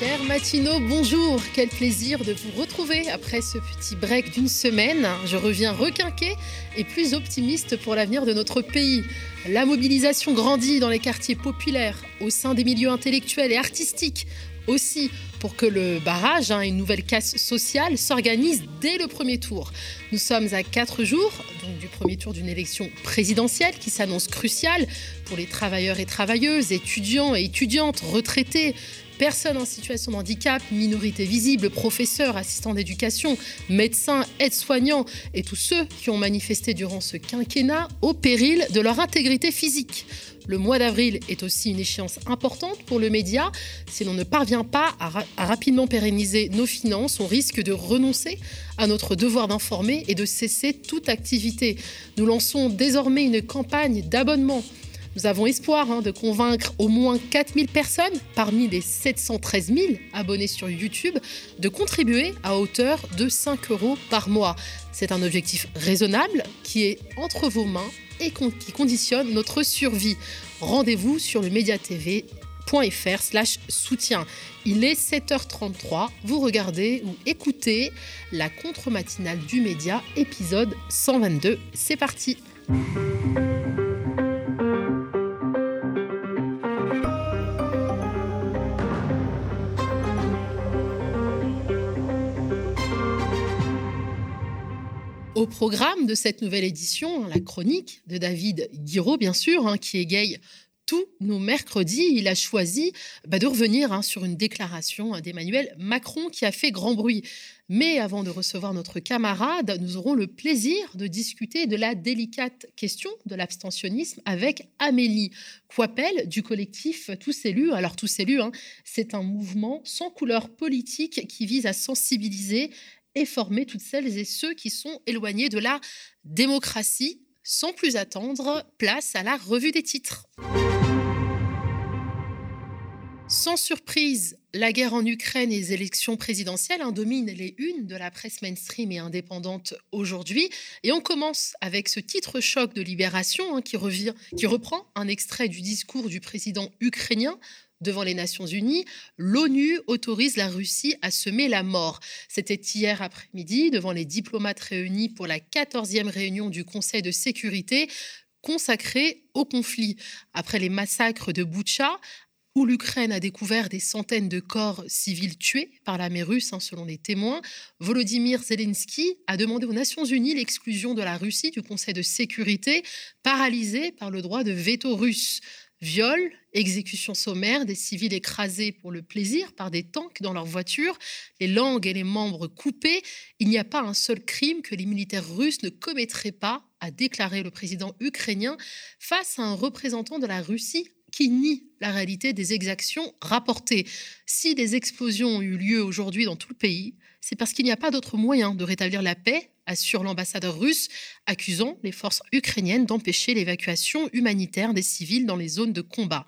Chers matinaux, bonjour. Quel plaisir de vous retrouver après ce petit break d'une semaine. Je reviens requinqué et plus optimiste pour l'avenir de notre pays. La mobilisation grandit dans les quartiers populaires, au sein des milieux intellectuels et artistiques. Aussi, pour que le barrage, hein, une nouvelle casse sociale, s'organise dès le premier tour. Nous sommes à quatre jours donc, du premier tour d'une élection présidentielle qui s'annonce cruciale pour les travailleurs et travailleuses, étudiants et étudiantes, retraités, personnes en situation de handicap, minorités visibles, professeurs, assistants d'éducation, médecins, aides-soignants et tous ceux qui ont manifesté durant ce quinquennat au péril de leur intégrité physique. Le mois d'avril est aussi une échéance importante pour le média. Si l'on ne parvient pas à, à, rapidement pérenniser nos finances, on risque de renoncer à notre devoir d'informer et de cesser toute activité. Nous lançons désormais une campagne d'abonnement. Nous avons espoir hein, de convaincre au moins 4000 personnes parmi les 713 000 abonnés sur YouTube de contribuer à hauteur de 5 euros par mois. C'est un objectif raisonnable qui est entre vos mains et qui conditionne notre survie. Rendez-vous sur le mediatv.fr slash soutien. Il est 7h33, vous regardez ou écoutez la contre-matinale du média, épisode 122. C'est parti Au programme de cette nouvelle édition, la chronique de David Guiraud, bien sûr, hein, qui égaye tous nos mercredis, il a choisi bah, de revenir hein, sur une déclaration d'Emmanuel Macron qui a fait grand bruit. Mais avant de recevoir notre camarade, nous aurons le plaisir de discuter de la délicate question de l'abstentionnisme avec Amélie Coipel du collectif Tous élus. Alors Tous élus, hein, c'est un mouvement sans couleur politique qui vise à sensibiliser et former toutes celles et ceux qui sont éloignés de la démocratie. Sans plus attendre, place à la revue des titres. Sans surprise, la guerre en Ukraine et les élections présidentielles dominent les unes de la presse mainstream et indépendante aujourd'hui. Et on commence avec ce titre choc de Libération hein, qui, qui reprend un extrait du discours du président ukrainien devant les Nations Unies, l'ONU autorise la Russie à semer la mort. C'était hier après-midi devant les diplomates réunis pour la 14e réunion du Conseil de sécurité consacrée au conflit. Après les massacres de Boutcha, où l'Ukraine a découvert des centaines de corps civils tués par l'armée russe, hein, selon les témoins, Volodymyr Zelensky a demandé aux Nations Unies l'exclusion de la Russie du Conseil de sécurité, paralysée par le droit de veto russe. Viol, exécution sommaire, des civils écrasés pour le plaisir par des tanks dans leurs voitures, les langues et les membres coupés. Il n'y a pas un seul crime que les militaires russes ne commettraient pas, a déclaré le président ukrainien face à un représentant de la Russie qui nie la réalité des exactions rapportées. Si des explosions ont eu lieu aujourd'hui dans tout le pays, c'est parce qu'il n'y a pas d'autre moyen de rétablir la paix, assure l'ambassadeur russe, accusant les forces ukrainiennes d'empêcher l'évacuation humanitaire des civils dans les zones de combat.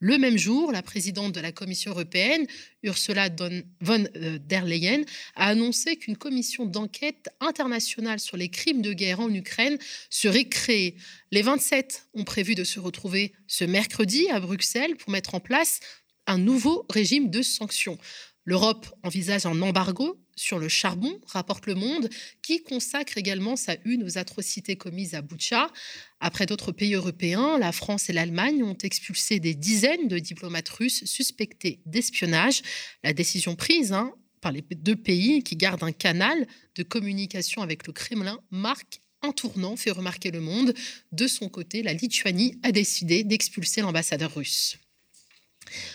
Le même jour, la présidente de la Commission européenne, Ursula von euh, der Leyen, a annoncé qu'une commission d'enquête internationale sur les crimes de guerre en Ukraine serait créée. Les 27 ont prévu de se retrouver ce mercredi à Bruxelles pour mettre en place un nouveau régime de sanctions. L'Europe envisage un embargo sur le charbon, rapporte Le Monde, qui consacre également sa une aux atrocités commises à Boucha. Après d'autres pays européens, la France et l'Allemagne ont expulsé des dizaines de diplomates russes suspectés d'espionnage. La décision prise hein, par les deux pays qui gardent un canal de communication avec le Kremlin marque un tournant, fait remarquer Le Monde. De son côté, la Lituanie a décidé d'expulser l'ambassadeur russe.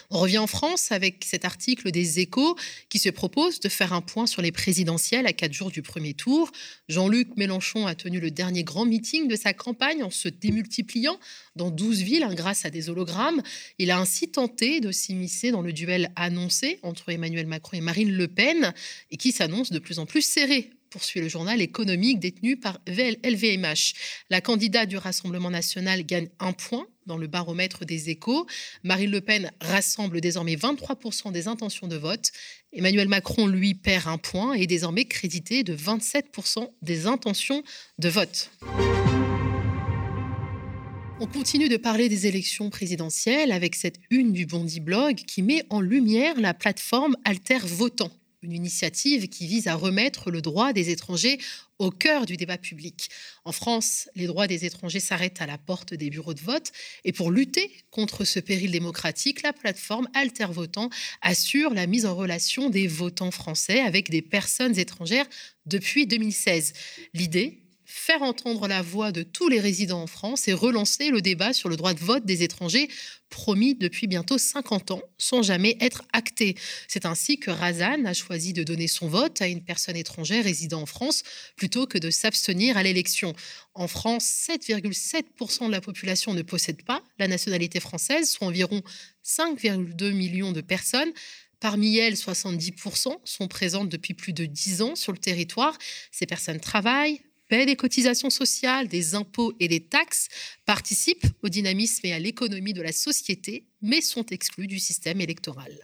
On revient en France avec cet article des Échos qui se propose de faire un point sur les présidentielles à quatre jours du premier tour. Jean-Luc Mélenchon a tenu le dernier grand meeting de sa campagne en se démultipliant dans 12 villes hein, grâce à des hologrammes. Il a ainsi tenté de s'immiscer dans le duel annoncé entre Emmanuel Macron et Marine Le Pen et qui s'annonce de plus en plus serré poursuit le journal économique détenu par LVMH. La candidate du Rassemblement national gagne un point dans le baromètre des échos. Marine Le Pen rassemble désormais 23% des intentions de vote. Emmanuel Macron, lui, perd un point et est désormais crédité de 27% des intentions de vote. On continue de parler des élections présidentielles avec cette une du Bondi Blog qui met en lumière la plateforme Alter Votant, une initiative qui vise à remettre le droit des étrangers au cœur du débat public. En France, les droits des étrangers s'arrêtent à la porte des bureaux de vote et pour lutter contre ce péril démocratique, la plateforme Alter Votant assure la mise en relation des votants français avec des personnes étrangères depuis 2016. L'idée faire entendre la voix de tous les résidents en France et relancer le débat sur le droit de vote des étrangers promis depuis bientôt 50 ans sans jamais être acté. C'est ainsi que Razan a choisi de donner son vote à une personne étrangère résidant en France plutôt que de s'abstenir à l'élection. En France, 7,7% de la population ne possède pas la nationalité française, soit environ 5,2 millions de personnes. Parmi elles, 70% sont présentes depuis plus de 10 ans sur le territoire. Ces personnes travaillent, paient des cotisations sociales, des impôts et des taxes, participent au dynamisme et à l'économie de la société, mais sont exclus du système électoral.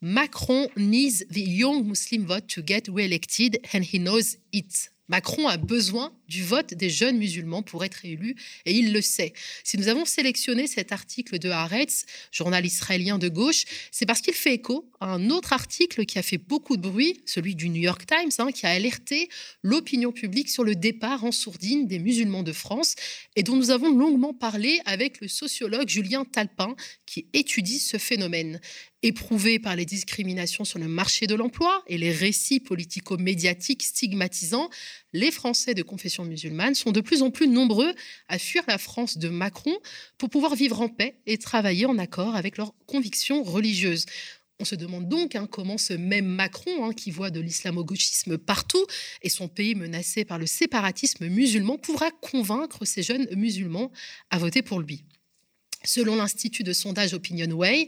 Macron needs the young Muslim vote to get re-elected and he knows it. Macron a besoin du vote des jeunes musulmans pour être élu et il le sait. Si nous avons sélectionné cet article de Haaretz, journal israélien de gauche, c'est parce qu'il fait écho à un autre article qui a fait beaucoup de bruit, celui du New York Times, hein, qui a alerté l'opinion publique sur le départ en sourdine des musulmans de France et dont nous avons longuement parlé avec le sociologue Julien Talpin qui étudie ce phénomène. Éprouvé par les discriminations sur le marché de l'emploi et les récits politico-médiatiques stigmatisants, les Français de confession musulmane sont de plus en plus nombreux à fuir la France de Macron pour pouvoir vivre en paix et travailler en accord avec leurs convictions religieuses. On se demande donc hein, comment ce même Macron, hein, qui voit de l'islamo-gauchisme partout et son pays menacé par le séparatisme musulman, pourra convaincre ces jeunes musulmans à voter pour lui. Selon l'Institut de sondage OpinionWay,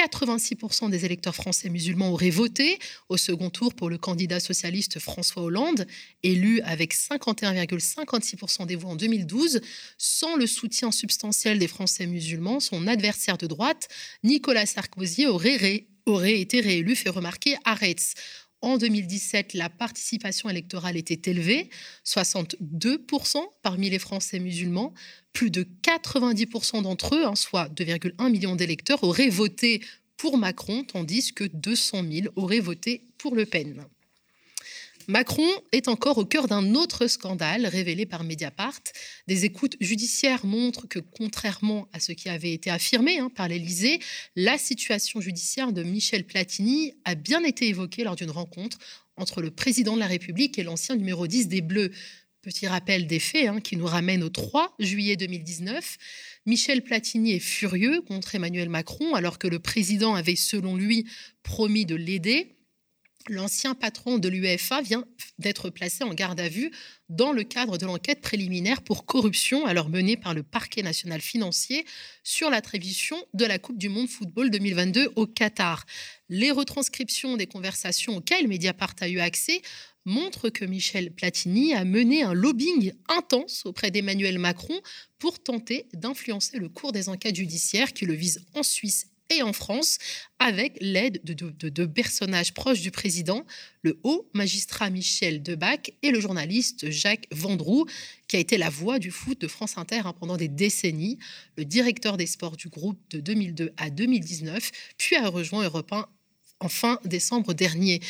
86% des électeurs français musulmans auraient voté au second tour pour le candidat socialiste François Hollande, élu avec 51,56% des voix en 2012. Sans le soutien substantiel des Français musulmans, son adversaire de droite, Nicolas Sarkozy, aurait, été réélu, fait remarquer Aretz. En 2017, la participation électorale était élevée, 62% parmi les Français musulmans. Plus de 90% d'entre eux, hein, soit 2,1 millions d'électeurs, auraient voté pour Macron, tandis que 200 000 auraient voté pour Le Pen. Macron est encore au cœur d'un autre scandale révélé par Mediapart. Des écoutes judiciaires montrent que, contrairement à ce qui avait été affirmé hein, par l'Élysée, la situation judiciaire de Michel Platini a bien été évoquée lors d'une rencontre entre le président de la République et l'ancien numéro 10 des Bleus. Petit rappel des faits hein, qui nous ramène au 3 juillet 2019. Michel Platini est furieux contre Emmanuel Macron alors que le président avait, selon lui, promis de l'aider l'ancien patron de l'UEFA vient d'être placé en garde à vue dans le cadre de l'enquête préliminaire pour corruption alors menée par le parquet national financier sur l'attribution de la Coupe du Monde Football 2022 au Qatar. Les retranscriptions des conversations auxquelles Mediapart a eu accès montrent que Michel Platini a mené un lobbying intense auprès d'Emmanuel Macron pour tenter d'influencer le cours des enquêtes judiciaires qui le visent en Suisse et en France, avec l'aide de deux personnages proches du président, le haut magistrat Michel Debac et le journaliste Jacques Vendroux, qui a été la voix du foot de France Inter hein, pendant des décennies, le directeur des sports du groupe de 2002 à 2019, puis a rejoint Europe 1 en fin décembre dernier.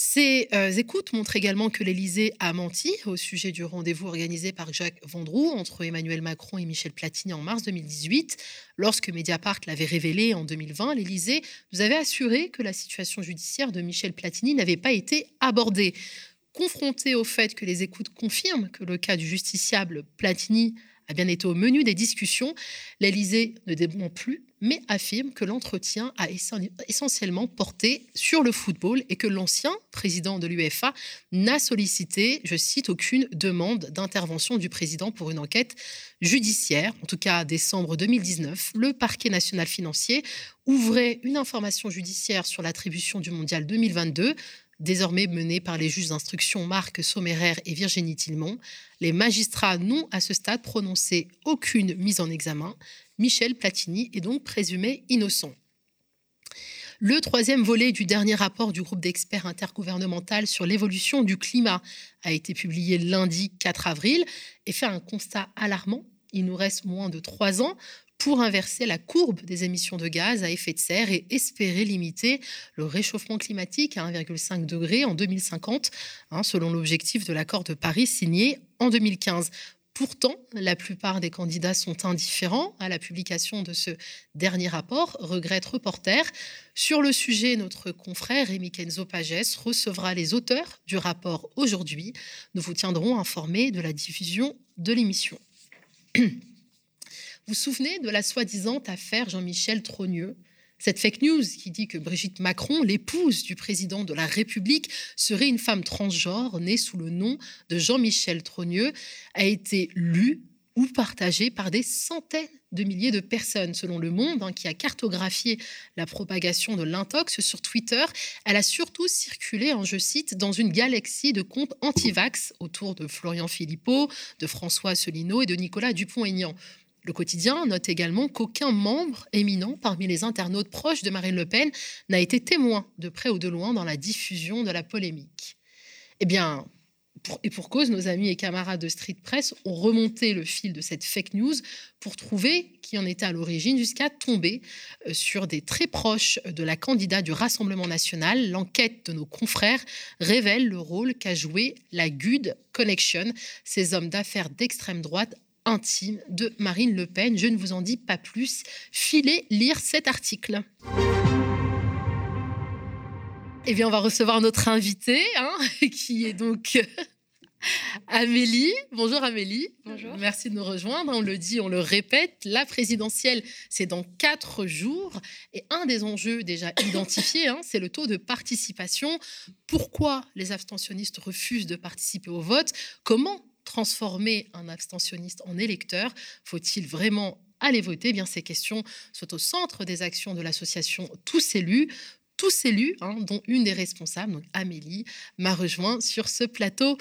Ces euh, écoutes montrent également que l'Élysée a menti au sujet du rendez-vous organisé par Jacques Vendroux entre Emmanuel Macron et Michel Platini en mars 2018. Lorsque Mediapart l'avait révélé en 2020, l'Élysée nous avait assuré que la situation judiciaire de Michel Platini n'avait pas été abordée. Confronté au fait que les écoutes confirment que le cas du justiciable Platini a bien été au menu des discussions, l'Élysée ne dément plus mais affirme que l'entretien a essentiellement porté sur le football et que l'ancien président de l'UEFA n'a sollicité, je cite, aucune demande d'intervention du président pour une enquête judiciaire. En tout cas, décembre 2019, le parquet national financier ouvrait une information judiciaire sur l'attribution du mondial 2022 désormais menée par les juges d'instruction Marc Sommerer et Virginie Tillemont. Les magistrats n'ont à ce stade prononcé aucune mise en examen. Michel Platini est donc présumé innocent. Le troisième volet du dernier rapport du groupe d'experts intergouvernemental sur l'évolution du climat a été publié lundi 4 avril et fait un constat alarmant Il nous reste moins de trois ans pour inverser la courbe des émissions de gaz à effet de serre et espérer limiter le réchauffement climatique à 1,5 degré en 2050, hein, selon l'objectif de l'accord de Paris signé en 2015. Pourtant, la plupart des candidats sont indifférents à la publication de ce dernier rapport, regrette Reporter. Sur le sujet, notre confrère Rémi Kenzo Pages recevra les auteurs du rapport aujourd'hui. Nous vous tiendrons informés de la diffusion de l'émission. Vous vous souvenez de la soi-disant affaire Jean-Michel Trogneux? Cette fake news qui dit que Brigitte Macron, l'épouse du président de la République, serait une femme transgenre née sous le nom de Jean-Michel Trogneux, a été lue ou partagée par des centaines de milliers de personnes. Selon Le Monde, hein, qui a cartographié la propagation de l'intox sur Twitter, elle a surtout circulé, en je cite, dans une galaxie de comptes anti-vax autour de Florian Philippot, de François Asselineau et de Nicolas Dupont-Aignan. Le quotidien note également qu'aucun membre éminent parmi les internautes proches de Marine Le Pen n'a été témoin de près ou de loin dans la diffusion de la polémique. Eh bien, et pour cause, nos amis et camarades de Street Press ont remonté le fil de cette fake news pour trouver qui en était à l'origine jusqu'à tomber euh, sur des très proches de la candidate du Rassemblement national. L'enquête de nos confrères révèle le rôle qu'a joué la Good Connection, ces hommes d'affaires d'extrême droite intime de Marine Le Pen. Je ne vous en dis pas plus. Filez lire cet article. Eh bien, on va recevoir notre invitée, hein, qui est donc Amélie. Bonjour Amélie. Bonjour. Merci de nous rejoindre. On le dit, on le répète, la présidentielle, c'est dans quatre jours. Et un des enjeux déjà identifiés, hein, c'est le taux de participation. Pourquoi les abstentionnistes refusent de participer au vote? Comment transformer un abstentionniste en électeur Faut-il vraiment aller voter? Eh Bien, ces questions sont au centre des actions de l'association Tous élus. Tous élus, hein, dont une des responsables, Amélie, m'a rejoint sur ce plateau.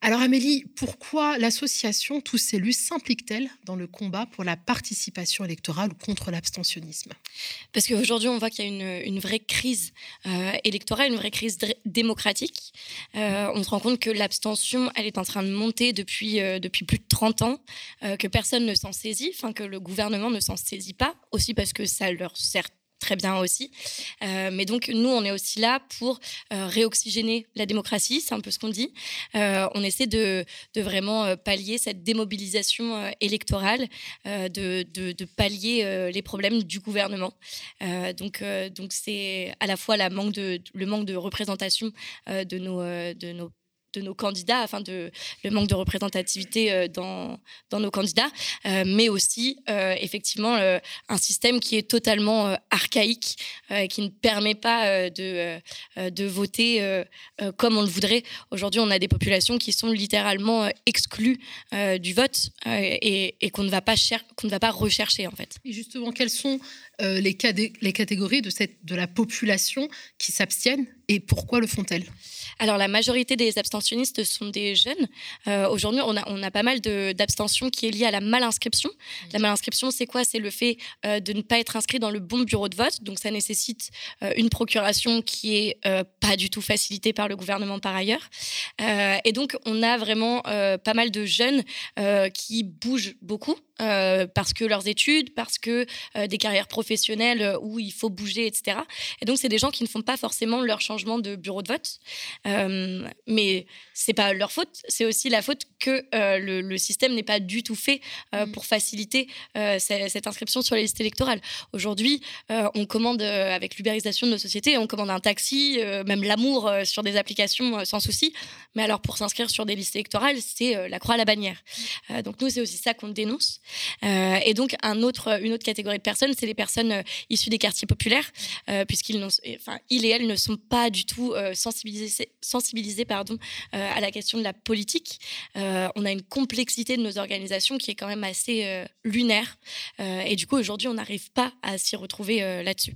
Alors Amélie, pourquoi l'association Tous élus s'implique-t-elle dans le combat pour la participation électorale ou contre l'abstentionnisme? Parce qu'aujourd'hui, on voit qu'il y a une, vraie crise euh, électorale, une vraie crise démocratique. Euh, on se rend compte que l'abstention, elle est en train de monter depuis, euh, depuis plus de 30 ans, que personne ne s'en saisit, que le gouvernement ne s'en saisit pas, aussi parce que ça leur sert très bien aussi. Euh, mais donc, nous, on est aussi là pour euh, réoxygéner la démocratie, c'est un peu ce qu'on dit. Euh, on essaie de, de vraiment pallier cette démobilisation électorale, de, de, pallier les problèmes du gouvernement. donc, donc c'est à la fois la manque de, le manque de représentation de nos, de nos de nos candidats, afin de le manque de représentativité euh, dans, dans nos candidats, euh, mais aussi euh, effectivement un système qui est totalement archaïque, qui ne permet pas de, de voter comme on le voudrait. Aujourd'hui, on a des populations qui sont littéralement exclues du vote et, et qu'on ne va pas qu'on ne va pas rechercher en fait. Et justement, quelles sont les, les catégories de, cette, de la population qui s'abstiennent et pourquoi le font-elles? Alors, la majorité des abstentionnistes sont des jeunes. Euh, aujourd'hui, on a, on a pas mal d'abstention qui est liée à la malinscription. La malinscription, c'est quoi? C'est le fait euh, de ne pas être inscrit dans le bon bureau de vote. Donc, ça nécessite euh, une procuration qui est pas du tout facilitée par le gouvernement par ailleurs. et donc, on a vraiment pas mal de jeunes qui bougent beaucoup. parce que leurs études, parce que des carrières professionnelles où il faut bouger, etc. Et donc, c'est des gens qui ne font pas forcément leur changement de bureau de vote. Euh, mais c'est pas leur faute, c'est aussi la faute que euh, le, système n'est pas du tout fait euh, mm. pour faciliter cette, inscription sur les listes électorales. Aujourd'hui, on commande avec l'ubérisation de nos sociétés, on commande un taxi, même l'amour sur des applications sans souci. Mais alors pour s'inscrire sur des listes électorales, c'est la croix à la bannière. donc nous, c'est aussi ça qu'on dénonce. et donc un autre, une autre catégorie de personnes, c'est les personnes issues des quartiers populaires, puisqu'ils, enfin, ils et elles ne sont pas du tout sensibilisés euh, à la question de la politique. Euh, on a une complexité de nos organisations qui est quand même assez euh, lunaire. et du coup, aujourd'hui, on n'arrive pas à s'y retrouver là-dessus.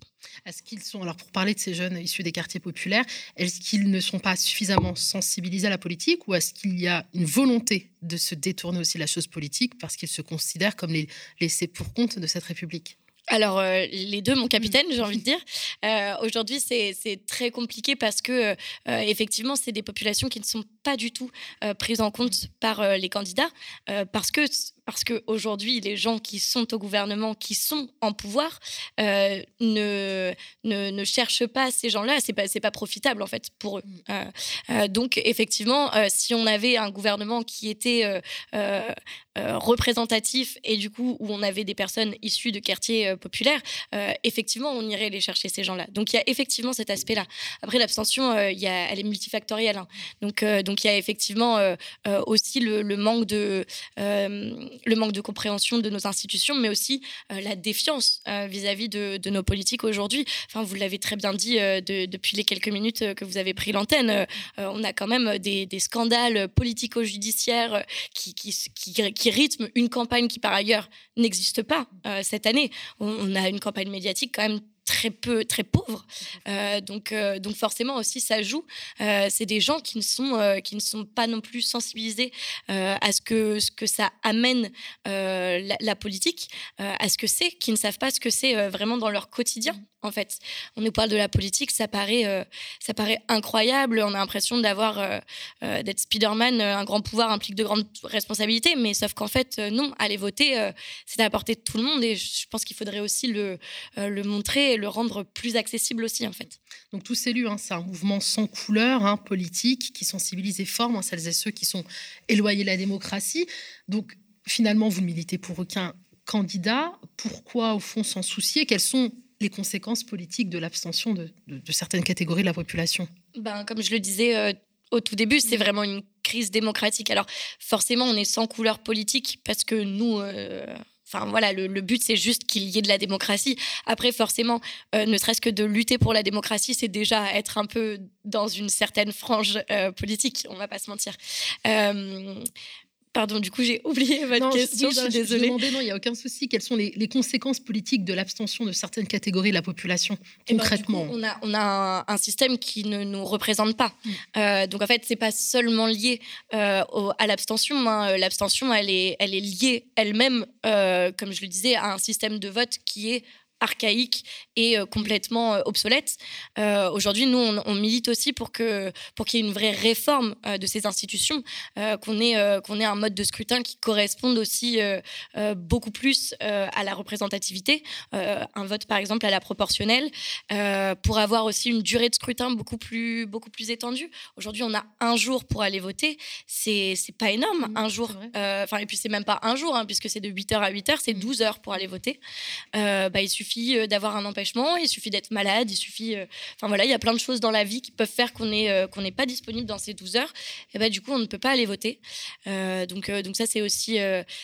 Alors pour parler de ces jeunes issus des quartiers populaires, est-ce qu'ils ne sont pas suffisamment sensibilisés à la politique ou est-ce qu'il y a une volonté de se détourner aussi de la chose politique parce qu'ils se considèrent comme les laissés pour compte de cette République? Alors, euh, les deux, mon capitaine, j'ai envie de dire. Euh, aujourd'hui, c'est très compliqué parce que, euh, effectivement, c'est des populations qui ne sont pas du tout prises en compte par les candidats parce que parce qu'aujourd'hui, les gens qui sont au gouvernement, qui sont en pouvoir, euh, ne, ne, ne, cherchent pas ces gens-là. C'est pas, pas profitable, en fait, pour eux. Mm. Euh, euh, donc, effectivement, si on avait un gouvernement qui était représentatif et du coup, où on avait des personnes issues de quartiers populaires, effectivement, on irait les chercher, ces gens-là. Donc, il y a effectivement cet aspect-là. Après, l'abstention, y a, elle est multifactorielle. Hein. Donc, donc, il y a effectivement aussi le, le, manque de le manque de compréhension de nos institutions, mais aussi euh, la défiance euh, vis-à-vis de, nos politiques aujourd'hui. Enfin, vous l'avez très bien dit euh, depuis les quelques minutes que vous avez pris l'antenne. on a quand même des, scandales politico-judiciaires qui, rythment une campagne qui, par ailleurs, n'existe pas cette année. on a une campagne médiatique quand même très peu, très pauvres. Euh, donc, euh, donc forcément aussi, ça joue. Euh, c'est des gens qui ne sont, qui ne sont pas non plus sensibilisés à ce que, ce que ça amène la, politique, à ce que c'est, qui ne savent pas ce que c'est vraiment dans leur quotidien en fait. On nous parle de la politique, ça paraît, euh, ça incroyable. On a l'impression d'avoir, euh, euh, d'être Spider-Man, un grand pouvoir implique de grandes responsabilités, mais sauf qu'en fait, non, aller voter, c'est à la portée de tout le monde et je pense qu'il faudrait aussi le, le montrer et le rendre plus accessible aussi, en fait. Donc, tous élus, hein, c'est un mouvement sans couleur, hein, politique, qui sensibilise et forme hein, celles et ceux qui sont éloignés de la démocratie. Donc, finalement, vous ne militez pour aucun candidat. Pourquoi, au fond, s'en soucier? Quels sont les conséquences politiques de l'abstention de, certaines catégories de la population ben, Comme je le disais euh, au tout début, c'est vraiment une crise démocratique. Alors forcément, on est sans couleur politique parce que nous... Euh, enfin voilà, le, but c'est juste qu'il y ait de la démocratie. Après, forcément, euh, ne serait-ce que de lutter pour la démocratie, c'est déjà être un peu dans une certaine frange politique. On va pas se mentir. Pardon, du coup, j'ai oublié votre question, je, suis désolée. non, il n'y a aucun souci. Quelles sont les, conséquences politiques de l'abstention de certaines catégories de la population, eh ben, concrètement On a, on a un, système qui ne nous représente pas. Mm. Euh, donc, en fait, ce n'est pas seulement lié euh, à l'abstention. Hein. L'abstention, elle est, elle est liée elle-même, euh, comme je le disais, à un système de vote qui est archaïque et euh, complètement euh, obsolète. Euh, aujourd'hui, nous, on, milite aussi pour que pour qu'il y ait une vraie réforme de ces institutions, qu'on ait qu'on ait un mode de scrutin qui corresponde aussi beaucoup plus à la représentativité, un vote par exemple à la proportionnelle, pour avoir aussi une durée de scrutin beaucoup plus beaucoup plus étendue. Aujourd'hui, on a un jour pour aller voter, c'est pas énorme, mmh, un jour. Enfin et puis c'est même pas un jour, hein, puisque c'est de 8h à 8h, c'est 12 mmh. heures pour aller voter. bah, il suffit euh, d'avoir un empêchement, il suffit d'être malade, il suffit. Euh, enfin voilà, il y a plein de choses dans la vie qui peuvent faire qu'on est euh, qu'on n'est pas disponible dans ces 12 heures. Et ben du coup, on ne peut pas aller voter. donc donc ça c'est aussi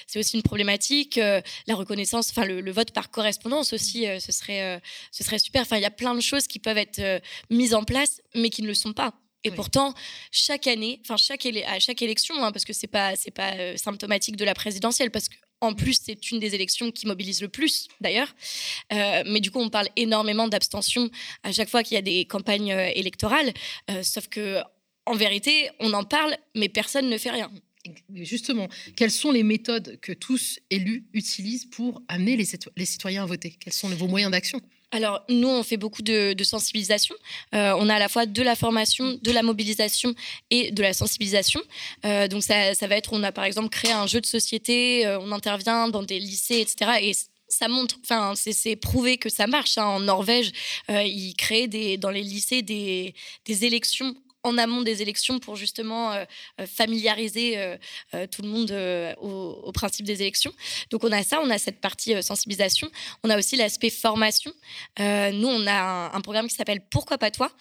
c'est aussi une problématique. la reconnaissance, enfin le, vote par correspondance aussi, ce serait ce serait super. Enfin il y a plein de choses qui peuvent être mises en place, mais qui ne le sont pas. Et pourtant, chaque année, enfin chaque à chaque élection, hein, parce que c'est pas c'est pas symptomatique de la présidentielle, parce que en plus, c'est une des élections qui mobilise le plus, d'ailleurs. Euh, mais du coup, on parle énormément d'abstention à chaque fois qu'il y a des campagnes euh, électorales. Euh, sauf que, en vérité, on en parle, mais personne ne fait rien. Justement, quelles sont les méthodes que tous élus utilisent pour amener les, citoyens à voter? Quels sont vos moyens d'action? Alors, nous, on fait beaucoup de, sensibilisation. Euh, on a à la fois de la formation, de la mobilisation et de la sensibilisation. Euh, donc, ça, va être, on a par exemple créé un jeu de société, euh, on intervient dans des lycées, etc. Et ça montre, enfin, c'est prouvé que ça marche. Hein. En Norvège, ils créent des, dans les lycées des, des élections en amont des élections pour justement euh, euh, familiariser euh, tout le monde au, principe des élections. Donc on a ça, on a cette partie sensibilisation. On a aussi l'aspect formation. nous, on a un, programme qui s'appelle Pourquoi pas toi,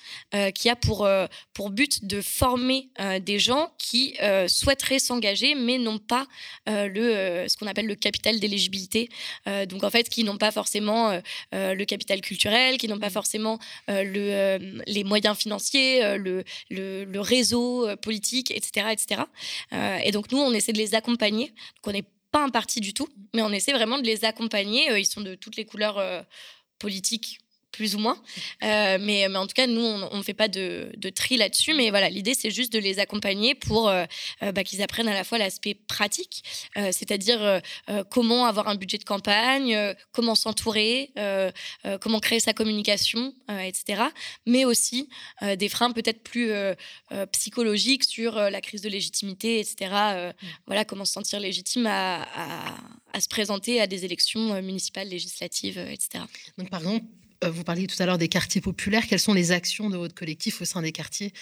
qui a pour, pour but de former des gens qui souhaiteraient s'engager, mais n'ont pas le, ce qu'on appelle le capital d'éligibilité. donc en fait, qui n'ont pas forcément le capital culturel, qui n'ont pas mmh. forcément le, les moyens financiers, le, le, réseau euh, politique, etc. etc. Euh, et donc nous, on essaie de les accompagner. Donc on n'est pas un parti du tout, mais on essaie vraiment de les accompagner. Euh, ils sont de toutes les couleurs politiques plus ou moins. Euh, mais, mais, en tout cas, nous, on ne fait pas de, de tri là-dessus. Mais voilà, l'idée, c'est juste de les accompagner pour euh, euh, bah, qu'ils apprennent à la fois l'aspect pratique, c'est-à-dire comment avoir un budget de campagne, comment s'entourer, comment créer sa communication, etc. Mais aussi des freins peut-être plus psychologiques sur la crise de légitimité, etc. Voilà, comment se sentir légitime à, à, à se présenter à des élections municipales, législatives, etc. Donc, par exemple, vous parliez tout à l'heure des quartiers populaires. Quelles sont les actions de votre collectif au sein des quartiers?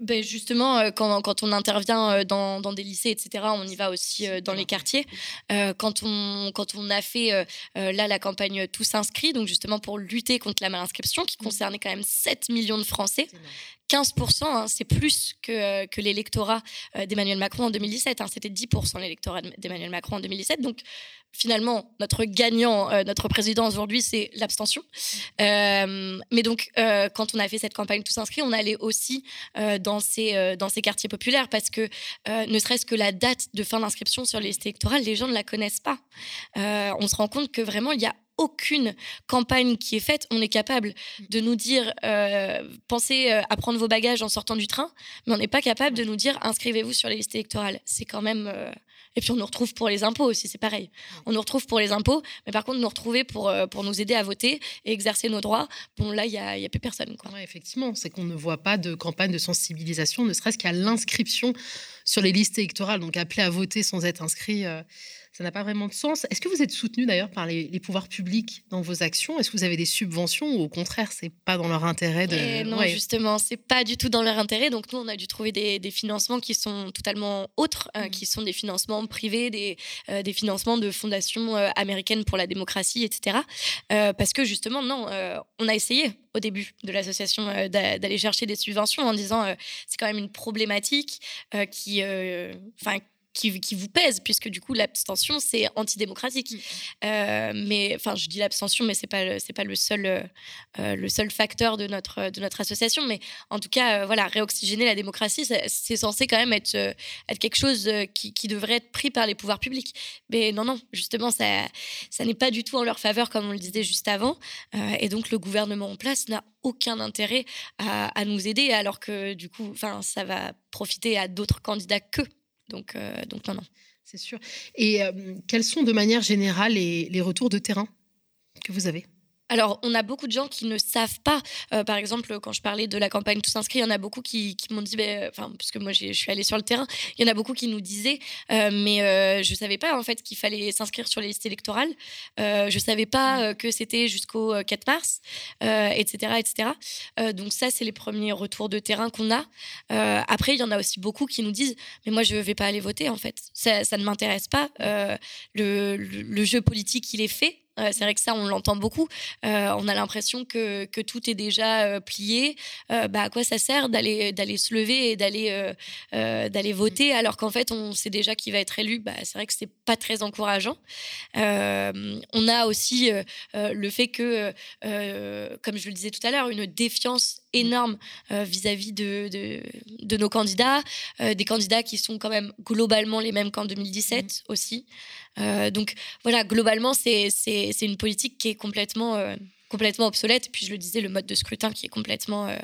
Ben justement, euh, quand, quand, on intervient euh, dans, dans, des lycées, etc., on y va aussi dans les quartiers. quand, on, quand on a fait là la campagne Tous inscrits, donc justement pour lutter contre la malinscription, qui mmh. concernait quand même 7 millions de Français, 15%, hein, c'est plus que, que l'électorat d'Emmanuel Macron en 2017. Hein, C'était 10% l'électorat d'Emmanuel Macron en 2017. Donc finalement, notre gagnant, euh, notre président aujourd'hui, c'est l'abstention. Euh, mais donc, euh, quand on a fait cette campagne Tous inscrits, on allait aussi dans, ces, quartiers populaires parce que ne serait-ce que la date de fin d'inscription sur les listes électorales, les gens ne la connaissent pas. on se rend compte que vraiment, il y a aucune campagne qui est faite, on est capable de nous dire pensez à prendre vos bagages en sortant du train, mais on n'est pas capable de nous dire inscrivez-vous sur les listes électorales. C'est quand même et puis on nous retrouve pour les impôts aussi, c'est pareil. On nous retrouve pour les impôts, mais par contre nous retrouver pour, euh, pour nous aider à voter et exercer nos droits, bon là, il n'y a, y a plus personne. Quoi. effectivement, c'est qu'on ne voit pas de campagne de sensibilisation, ne serait-ce qu'à l'inscription sur les listes électorales. Donc appeler à voter sans être inscrit. Euh, ça n'a pas vraiment de sens. Est-ce que vous êtes soutenu d'ailleurs par les, pouvoirs publics dans vos actions? Est-ce que vous avez des subventions ou au contraire, c'est pas dans leur intérêt de. Eh non, justement, c'est pas du tout dans leur intérêt. Donc nous, on a dû trouver des, financements qui sont totalement autres, euh, mmh. qui sont des financements privés, des, euh, des financements de fondations euh, américaines pour la démocratie, etc. parce que justement, non, on a essayé au début de l'association d'aller chercher des subventions en disant c'est quand même une problématique qui, enfin qui, vous pèse, puisque du coup, l'abstention, c'est antidémocratique. Mm. Euh, mais, enfin, je dis l'abstention, mais ce n'est pas, c'est pas le, seul, euh, le seul facteur de notre, de notre association. Mais en tout cas, euh, voilà, réoxygéner la démocratie, c'est censé quand même être, être quelque chose qui, qui, devrait être pris par les pouvoirs publics. Mais non, non, justement, ça, ça n'est pas du tout en leur faveur, comme on le disait juste avant. et donc, le gouvernement en place n'a aucun intérêt à, à, nous aider, alors que du coup, ça va profiter à d'autres candidats que donc, euh, donc non, non. C'est sûr. Et euh, quels sont de manière générale les retours de terrain que vous avez? Alors, on a beaucoup de gens qui ne savent pas. Euh, par exemple, quand je parlais de la campagne Tous inscrits, il y en a beaucoup qui, m'ont dit, ben, enfin, puisque moi je suis allée sur le terrain, il y en a beaucoup qui nous disaient, euh, mais euh, je ne savais pas en fait qu'il fallait s'inscrire sur les listes électorales. je ne savais pas que c'était jusqu'au 4 mars, etc., etc. donc ça, c'est les premiers retours de terrain qu'on a. après, il y en a aussi beaucoup qui nous disent, mais moi je ne vais pas aller voter en fait. Ça, ne m'intéresse pas. le, jeu politique, il est fait c'est vrai que ça, on l'entend beaucoup. Euh, on a l'impression que, que, tout est déjà euh, plié. Euh, bah, à quoi ça sert d'aller d'aller se lever et d'aller d'aller voter alors qu'en fait, on sait déjà qui va être élu? Bah, C'est vrai que c'est pas très encourageant. on a aussi le fait que, comme je le disais tout à l'heure, une défiance énorme vis-à-vis de, de, de, nos candidats, des candidats qui sont quand même globalement les mêmes qu'en 2017 mmh. aussi. donc voilà, globalement, c'est une politique qui est complètement, euh, complètement obsolète. Puis je le disais, le mode de scrutin qui est complètement, euh,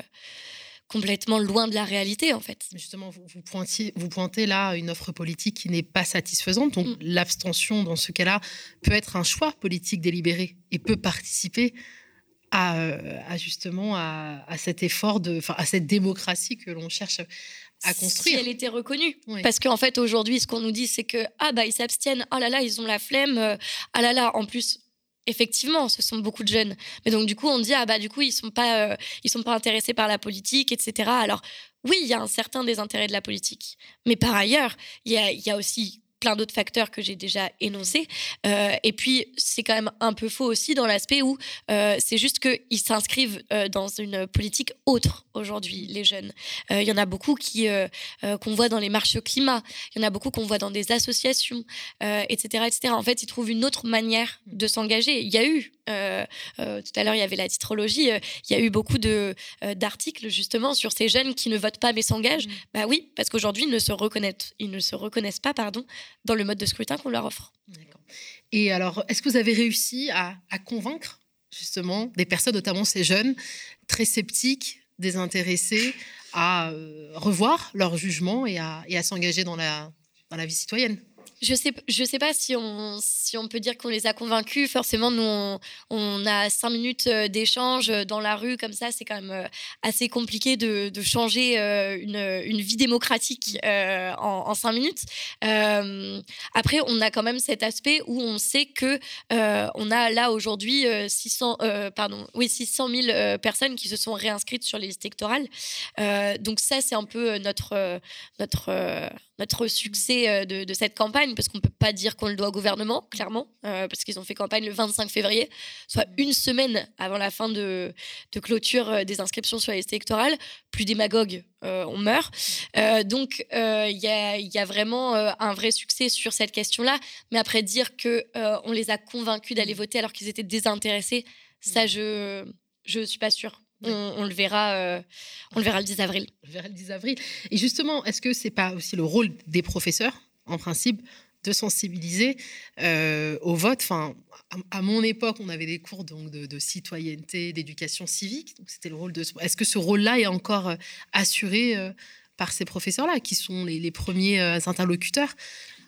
complètement loin de la réalité, en fait. Justement, vous, vous, pointiez, vous pointez là une offre politique qui n'est pas satisfaisante. Donc mm. l'abstention, dans ce cas-là, peut être un choix politique délibéré et peut participer à, à justement à, à, cet effort, de, à cette démocratie que l'on cherche à construire. Si elle était reconnue. Parce qu'en fait, aujourd'hui, ce qu'on nous dit, c'est que, ah bah, ils s'abstiennent, ah là là, ils ont la flemme, euh, ah là là, en plus, effectivement, ce sont beaucoup de jeunes. Mais donc, du coup, on dit, ah bah, du coup, ils sont pas, euh, ils sont pas intéressés par la politique, etc. Alors, oui, il y a un certain désintérêt de la politique. Mais par ailleurs, il y a, y a aussi plein d'autres facteurs que j'ai déjà énoncés. Euh, et puis, c'est quand même un peu faux aussi dans l'aspect où euh, c'est juste qu'ils s'inscrivent euh, dans une politique autre aujourd'hui, les jeunes. Il y en a beaucoup qui qu'on voit dans les marches au climat, il y en a beaucoup qu'on voit dans des associations, etc., etc. En fait, ils trouvent une autre manière de s'engager. Il y a eu, tout à l'heure, il y avait la titrologie, il y a eu beaucoup d'articles justement sur ces jeunes qui ne votent pas mais s'engagent. Mmh. Bah oui, parce qu'aujourd'hui, ils ne se reconnaissent, ils ne se reconnaissent pas, pardon, dans le mode de scrutin qu'on leur offre. Et alors, est-ce que vous avez réussi à, convaincre justement, des personnes, notamment ces jeunes, très sceptiques, désintéressés, à revoir leur jugement et à, s'engager dans la vie citoyenne? Je sais, je sais pas si on, si on peut dire qu'on les a convaincus. Forcément, nous, on, a cinq minutes euh, d'échange dans la rue, comme ça, c'est quand même euh, assez compliqué de, de changer euh, une, une, vie démocratique en, en, cinq minutes. après, on a quand même cet aspect où on sait que on a là aujourd'hui 600, pardon, oui, 600 000 personnes qui se sont réinscrites sur les listes électorales. donc ça, c'est un peu notre, notre notre succès euh, de, cette campagne, parce qu'on ne peut pas dire qu'on le doit au gouvernement, clairement, euh, parce qu'ils ont fait campagne le 25 février, soit une semaine avant la fin de, clôture euh, des inscriptions sur les listes électorales. Plus démagogue, on meurt. donc, il y a, vraiment un vrai succès sur cette question-là. Mais après, dire qu'on les a convaincus d'aller voter alors qu'ils étaient désintéressés, ça, je ne suis pas sûre. On, le verra, euh, on le verra le 10 avril. le verra le 10 avril. Et justement, est-ce que c'est pas aussi le rôle des professeurs, en principe, de sensibiliser euh, au vote? Enfin, à, mon époque, on avait des cours donc de, citoyenneté, d'éducation civique. Donc, c'était le rôle de. Est-ce que ce rôle-là est encore euh, assuré par ces professeurs-là, qui sont les premiers interlocuteurs?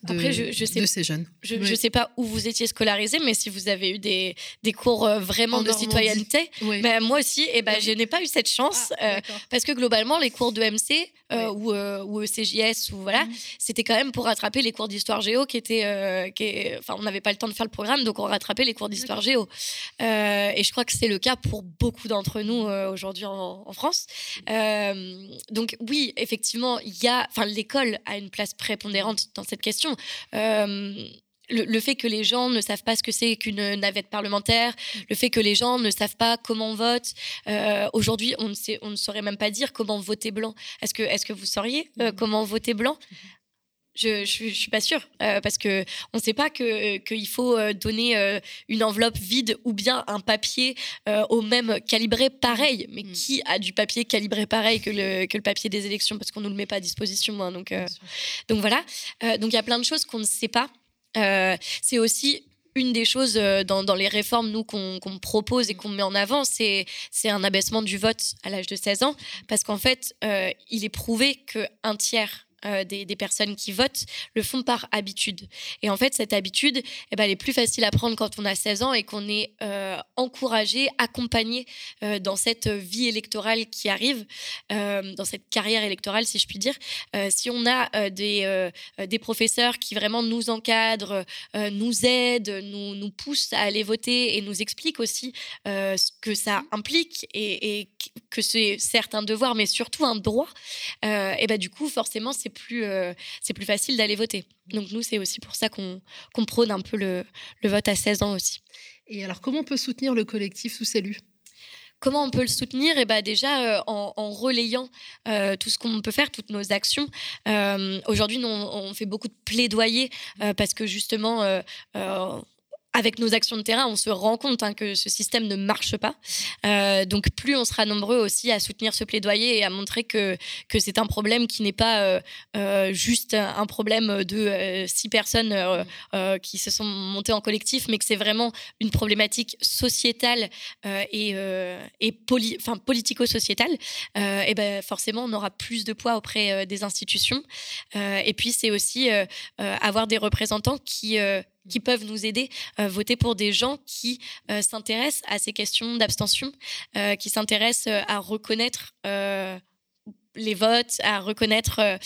De, Après, je, sais, ces jeunes. Je ne sais pas où vous étiez scolarisé, mais si vous avez eu des, des cours euh, vraiment de citoyenneté, ben, moi aussi, et eh ben, je n'ai pas eu cette chance ah, euh, parce que globalement, les cours de MC euh, ou, ou CJS, ou voilà, mhm. c'était quand même pour rattraper les cours d'histoire géo qui étaient. qui enfin, on n'avait pas le temps de faire le programme, donc on rattrapait les cours d'histoire géo. et je crois que c'est le cas pour beaucoup d'entre nous aujourd'hui en, en, France. donc, oui, effectivement, il y a. Enfin, l'école a une place prépondérante dans cette question euh, le, fait que les gens ne savent pas ce que c'est qu'une navette parlementaire, le fait que les gens ne savent pas comment on vote. Euh, aujourd'hui, on, ne on ne saurait même pas dire comment voter blanc. Est-ce que, est que vous sauriez euh, comment voter blanc? Je, je, suis pas sûre euh, parce que on ne sait pas que qu'il faut euh, donner euh, une enveloppe vide ou bien un papier au même calibré pareil. Mais mm. qui a du papier calibré pareil que le, que le papier des élections? Parce qu'on nous le met pas à disposition. Hein, donc donc voilà. donc il y a plein de choses qu'on ne sait pas. c'est aussi une des choses dans, dans les réformes nous qu'on propose et qu'on met en avant, c'est un abaissement du vote à l'âge de 16 ans parce qu'en fait, il est prouvé qu'un tiers euh, des, personnes qui votent le font par habitude. Et en fait, cette habitude, eh ben, elle est plus facile à prendre quand on a 16 ans et qu'on est euh, encouragé, accompagné euh, dans cette vie électorale qui arrive, dans cette carrière électorale, si je puis dire. si on a des, des professeurs qui vraiment nous encadrent, nous aident, nous, nous poussent à aller voter et nous expliquent aussi ce que ça implique et, que c'est certes un devoir, mais surtout un droit, et ben, du coup, forcément, c'est plus, euh, c'est plus facile d'aller voter. Donc nous, c'est aussi pour ça qu'on prône un peu le, le, vote à 16 ans aussi. Et alors, comment on peut soutenir le collectif sous élus Comment on peut le soutenir? Eh ben Déjà euh, en, relayant euh, tout ce qu'on peut faire, toutes nos actions. Aujourd'hui, on, on, fait beaucoup de plaidoyer parce que justement, avec nos actions de terrain, on se rend compte hein, que ce système ne marche pas. Euh, donc, plus on sera nombreux aussi à soutenir ce plaidoyer et à montrer que, que c'est un problème qui n'est pas euh, euh, juste un problème de six personnes qui se sont montées en collectif, mais que c'est vraiment une problématique sociétale et, et politico-sociétale, et ben forcément, on aura plus de poids auprès des institutions. et puis, c'est aussi avoir des représentants qui qui peuvent nous aider, à euh, voter pour des gens qui euh, s'intéressent à ces questions d'abstention, euh, qui s'intéressent à reconnaître les votes, à reconnaître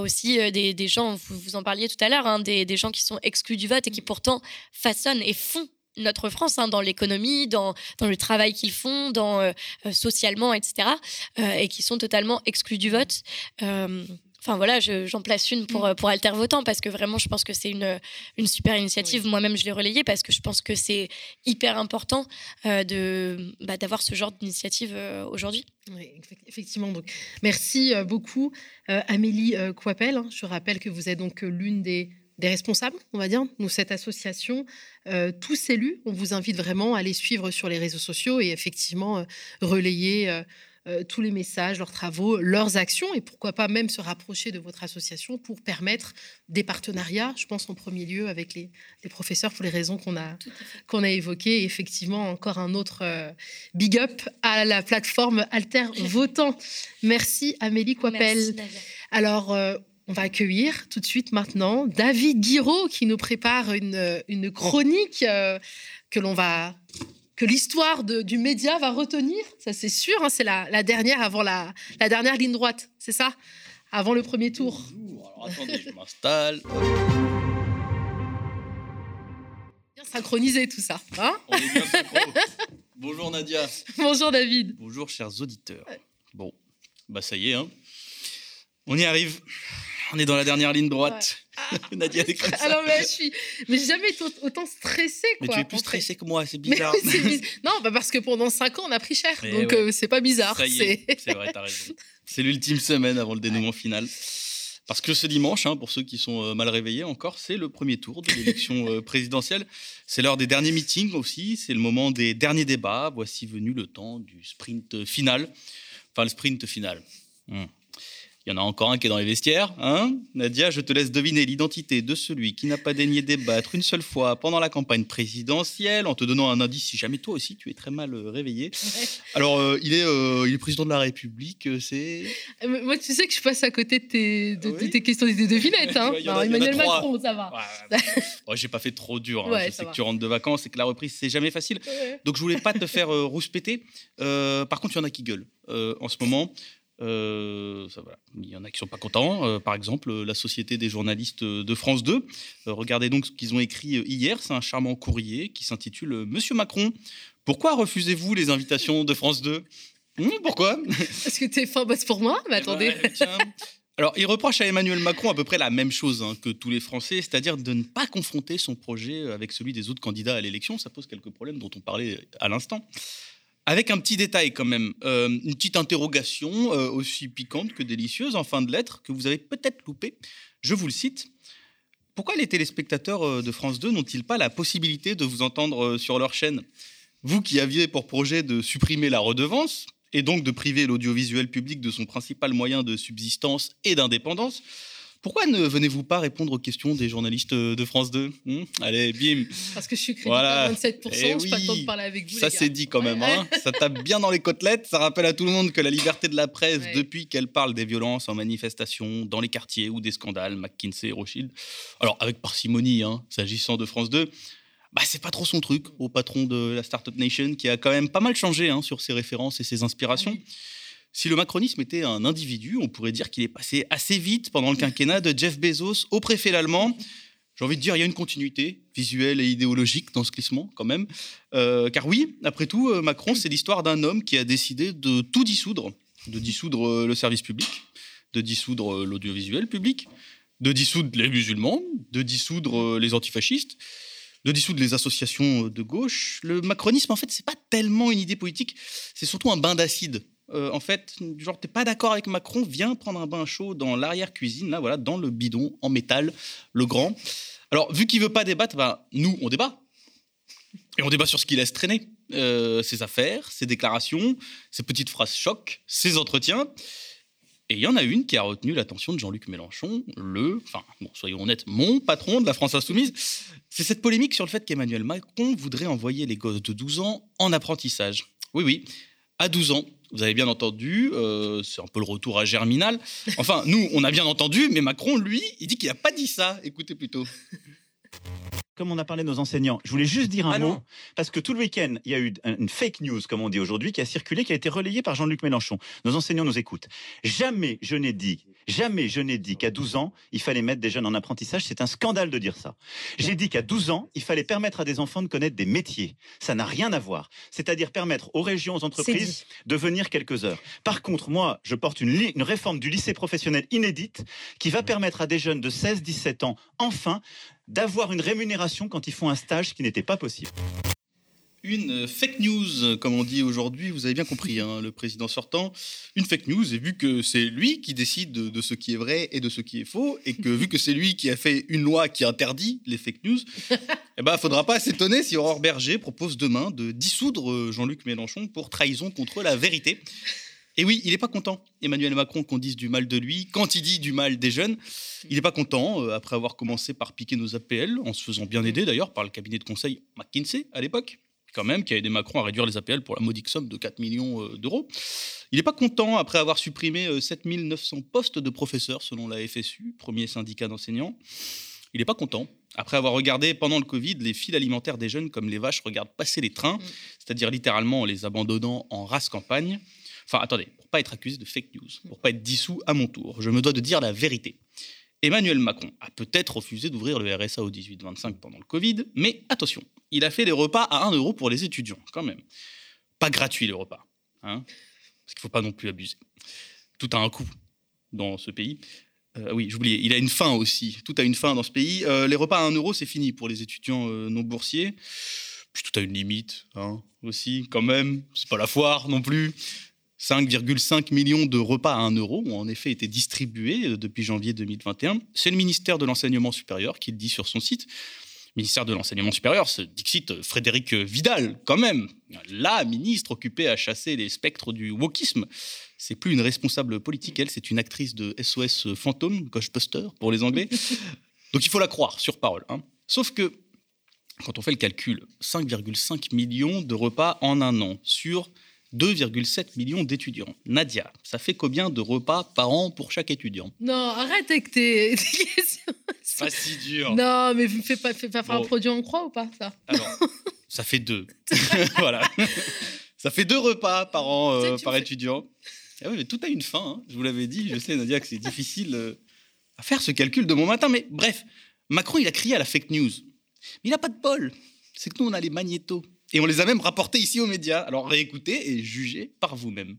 aussi des, des, gens, vous, vous en parliez tout à l'heure, hein, des, des, gens qui sont exclus du vote et qui pourtant façonnent et font notre France, hein, dans l'économie, dans, dans, le travail qu'ils font, dans, socialement, etc., et qui sont totalement exclus du vote. Enfin voilà, j'en place une pour, mm. pour Alter Votant parce que vraiment, je pense que c'est une, une super initiative. Moi-même, je l'ai relayée parce que je pense que c'est hyper important euh, de bah, d'avoir ce genre d'initiative euh, aujourd'hui. Oui, effectivement. Donc, merci euh, beaucoup, Amélie Coipel. Je rappelle que vous êtes donc l'une des, des responsables, on va dire, nous, cette association, tous élus. On vous invite vraiment à les suivre sur les réseaux sociaux et effectivement relayer euh, tous les messages, leurs travaux, leurs actions et pourquoi pas même se rapprocher de votre association pour permettre des partenariats, je pense en premier lieu avec les, professeurs pour les raisons qu'on a, qu'on a évoquées. effectivement, encore un autre euh, big up à la plateforme Alter Votant. Merci Amélie Coipel. Alors, on va accueillir tout de suite maintenant David Guiraud qui nous prépare une, une chronique euh, que l'on va que l'histoire du média va retenir, ça c'est sûr. Hein, c'est la, dernière avant la, la dernière ligne droite, c'est ça, avant le premier tour. Alors attendez, je m'installe. Bien synchronisé tout ça. Hein? On est bien. Bonjour Nadia. Bonjour David. Bonjour chers auditeurs. Bon, bah ça y est, hein. on y arrive. On est dans la dernière ligne droite. Ah. Nadia décrit ça. Alors, mais je suis mais jamais été autant stressée. Mais tu es plus stressée que moi, c'est bizarre. non, bah parce que pendant 5 ans, on a pris cher. donc, euh, c'est pas bizarre. C'est vrai, t'as raison. C'est l'ultime semaine avant le dénouement final. Parce que ce dimanche, hein, pour ceux qui sont euh, mal réveillés encore, c'est le premier tour de l'élection euh, présidentielle. C'est l'heure des derniers meetings aussi, c'est le moment des derniers débats. Voici venu le temps du sprint final. Enfin, le sprint final. Hmm. Il y en a encore un qui est dans les vestiaires. Hein? Nadia, je te laisse deviner l'identité de celui qui n'a pas daigné débattre une seule fois pendant la campagne présidentielle, en te donnant un indice si jamais toi aussi tu es très mal euh, réveillé. Alors, euh, il, est, euh, il est président de la République, c'est... Moi, tu sais que je passe à côté de tes, de, tes questions de devinettes. Hein. Emmanuel Macron, ça va. Ouais, J'ai pas fait trop dur. Hein. je sais que tu rentres de vacances et que la reprise, c'est jamais facile. Donc, je voulais pas te faire rouspéter. par contre, il y en a qui gueulent en ce moment. Euh, ça, Il y en a qui sont pas contents. Euh, par exemple, la Société des journalistes de France 2. Euh, regardez donc ce qu'ils ont écrit hier. C'est un charmant courrier qui s'intitule Monsieur Macron, pourquoi refusez-vous les invitations de France 2 hum, Pourquoi? Est-ce que tu es fin boss pour moi Mais attendez. Alors, il reproche à Emmanuel Macron à peu près la même chose hein, que tous les Français, c'est-à-dire de ne pas confronter son projet avec celui des autres candidats à l'élection. Ça pose quelques problèmes dont on parlait à l'instant. Avec un petit détail quand même, euh, une petite interrogation euh, aussi piquante que délicieuse en fin de lettre que vous avez peut-être loupé. Je vous le cite. Pourquoi les téléspectateurs euh, de France 2 n'ont-ils pas la possibilité de vous entendre sur leur chaîne? Vous qui aviez pour projet de supprimer la redevance et donc de priver l'audiovisuel public de son principal moyen de subsistance et d'indépendance, pourquoi ne venez-vous pas répondre aux questions des journalistes de France 2 hmm Allez, bim Parce que je suis crédité à 27%, je n'ai pas le temps de parler avec vous. Ça, c'est dit quand même. Hein ça tape bien dans les côtelettes. Ça rappelle à tout le monde que la liberté de la presse, depuis qu'elle parle des violences en manifestation, dans les quartiers ou des scandales, McKinsey, Rothschild, alors avec parcimonie, hein, s'agissant de France 2, bah, c'est pas trop son truc au patron de la Startup Nation qui a quand même pas mal changé hein, sur ses références et ses inspirations. Si le macronisme était un individu, on pourrait dire qu'il est passé assez vite pendant le quinquennat de Jeff Bezos au préfet allemand. J'ai envie de dire, il y a une continuité visuelle et idéologique dans ce glissement, quand même. Euh, car oui, après tout, euh, Macron, c'est l'histoire d'un homme qui a décidé de tout dissoudre, de dissoudre euh, le service public, de dissoudre l'audiovisuel public, de dissoudre les musulmans, de dissoudre les antifascistes, de dissoudre les associations de gauche. Le macronisme, en fait, c'est pas tellement une idée politique, c'est surtout un bain d'acide euh, en fait, genre, t'es pas d'accord avec Macron, viens prendre un bain chaud dans l'arrière-cuisine, là, voilà, dans le bidon en métal, le grand. Alors, vu qu'il veut pas débattre, bah, nous, on débat. Et on débat sur ce qu'il laisse traîner. Euh, ses affaires, ses déclarations, ses petites phrases choc, ses entretiens. Et il y en a une qui a retenu l'attention de Jean-Luc Mélenchon, le, enfin, bon, soyons honnêtes, mon patron de la France Insoumise. C'est cette polémique sur le fait qu'Emmanuel Macron voudrait envoyer les gosses de 12 ans en apprentissage. Oui, oui, à 12 ans, vous avez bien entendu, euh, c'est un peu le retour à Germinal. Enfin, nous, on a bien entendu, mais Macron, lui, il dit qu'il n'a pas dit ça. Écoutez plutôt. Comme on a parlé de nos enseignants, je voulais juste dire un ah mot, parce que tout le week-end, il y a eu une fake news, comme on dit aujourd'hui, qui a circulé, qui a été relayée par Jean-Luc Mélenchon. Nos enseignants nous écoutent. Jamais je n'ai dit Jamais je n'ai dit qu'à 12 ans, il fallait mettre des jeunes en apprentissage. C'est un scandale de dire ça. J'ai dit qu'à 12 ans, il fallait permettre à des enfants de connaître des métiers. Ça n'a rien à voir. C'est-à-dire permettre aux régions, aux entreprises de venir quelques heures. Par contre, moi, je porte une, une réforme du lycée professionnel inédite qui va permettre à des jeunes de 16-17 ans, enfin, d'avoir une rémunération quand ils font un stage qui n'était pas possible une fake news, comme on dit aujourd'hui, vous avez bien compris, hein, le président sortant, une fake news, et vu que c'est lui qui décide de, ce qui est vrai et de ce qui est faux, et que vu que c'est lui qui a fait une loi qui interdit les fake news, eh ben, faudra pas s'étonner si Aurore Berger propose demain de dissoudre Jean-Luc Mélenchon pour trahison contre la vérité. Et oui, il n'est pas content, Emmanuel Macron, qu'on dise du mal de lui. Quand il dit du mal des jeunes, il n'est pas content, euh, après avoir commencé par piquer nos APL, en se faisant bien aider d'ailleurs par le cabinet de conseil McKinsey à l'époque, quand même, qui a aidé Macron à réduire les APL pour la modique somme de 4 millions euh, d'euros. Il n'est pas content, après avoir supprimé 7900 euh, postes de professeurs, selon la FSU, premier syndicat d'enseignants. Il n'est pas content, après avoir regardé pendant le Covid les fils alimentaires des jeunes comme les vaches regardent passer les trains, mm. c'est-à-dire littéralement en les abandonnant en race campagne. Enfin, attendez, pour pas être accusé de fake news, pour pas être dissous à mon tour, je me dois de dire la vérité. Emmanuel Macron a peut-être refusé d'ouvrir le RSA au 18-25 pendant le Covid, mais attention, il a fait les repas à 1 euro pour les étudiants, quand même. Pas gratuit les repas, hein, parce qu'il faut pas non plus abuser. Tout a un coût dans ce pays. Euh, oui, j'oubliais, il a une fin aussi. Tout a une fin dans ce pays. Euh, les repas à 1 euro, c'est fini pour les étudiants euh, non boursiers. Puis tout a une limite, hein, aussi, quand même. C'est pas la foire non plus. 5,5 millions de repas à 1 euro ont en effet été distribués euh, depuis janvier 2021. C'est le ministère de l'Enseignement supérieur qui le dit sur son site. Ministère de l'Enseignement supérieur, c'est Dixit Frédéric Vidal, quand même, la ministre occupée à chasser les spectres du wokisme. C'est plus une responsable politique, elle, c'est une actrice de SOS fantôme, Ghostbuster pour les Anglais. Donc il faut la croire sur parole. Hein. Sauf que, quand on fait le calcul, 5,5 millions de repas en un an sur 2,7 millions d'étudiants. Nadia, ça fait combien de repas par an pour chaque étudiant? Non, arrête avec tes, questions. Pas si dur. Non, mais fais pas, fais pas faire un produit en croix ou pas ça? Alors, ça fait deux. voilà. Ça fait deux repas par an euh, par étudiant. Ah oui, mais tout a une fin. Hein. Je vous l'avais dit. Je sais, Nadia, que c'est difficile euh, à faire ce calcul de mon matin. Mais bref, Macron, il a crié à la fake news. Mais il n'a pas de bol. C'est que nous, on a les magnétos. Et on les a même rapportés ici aux médias. Alors réécoutez et jugez par vous-même.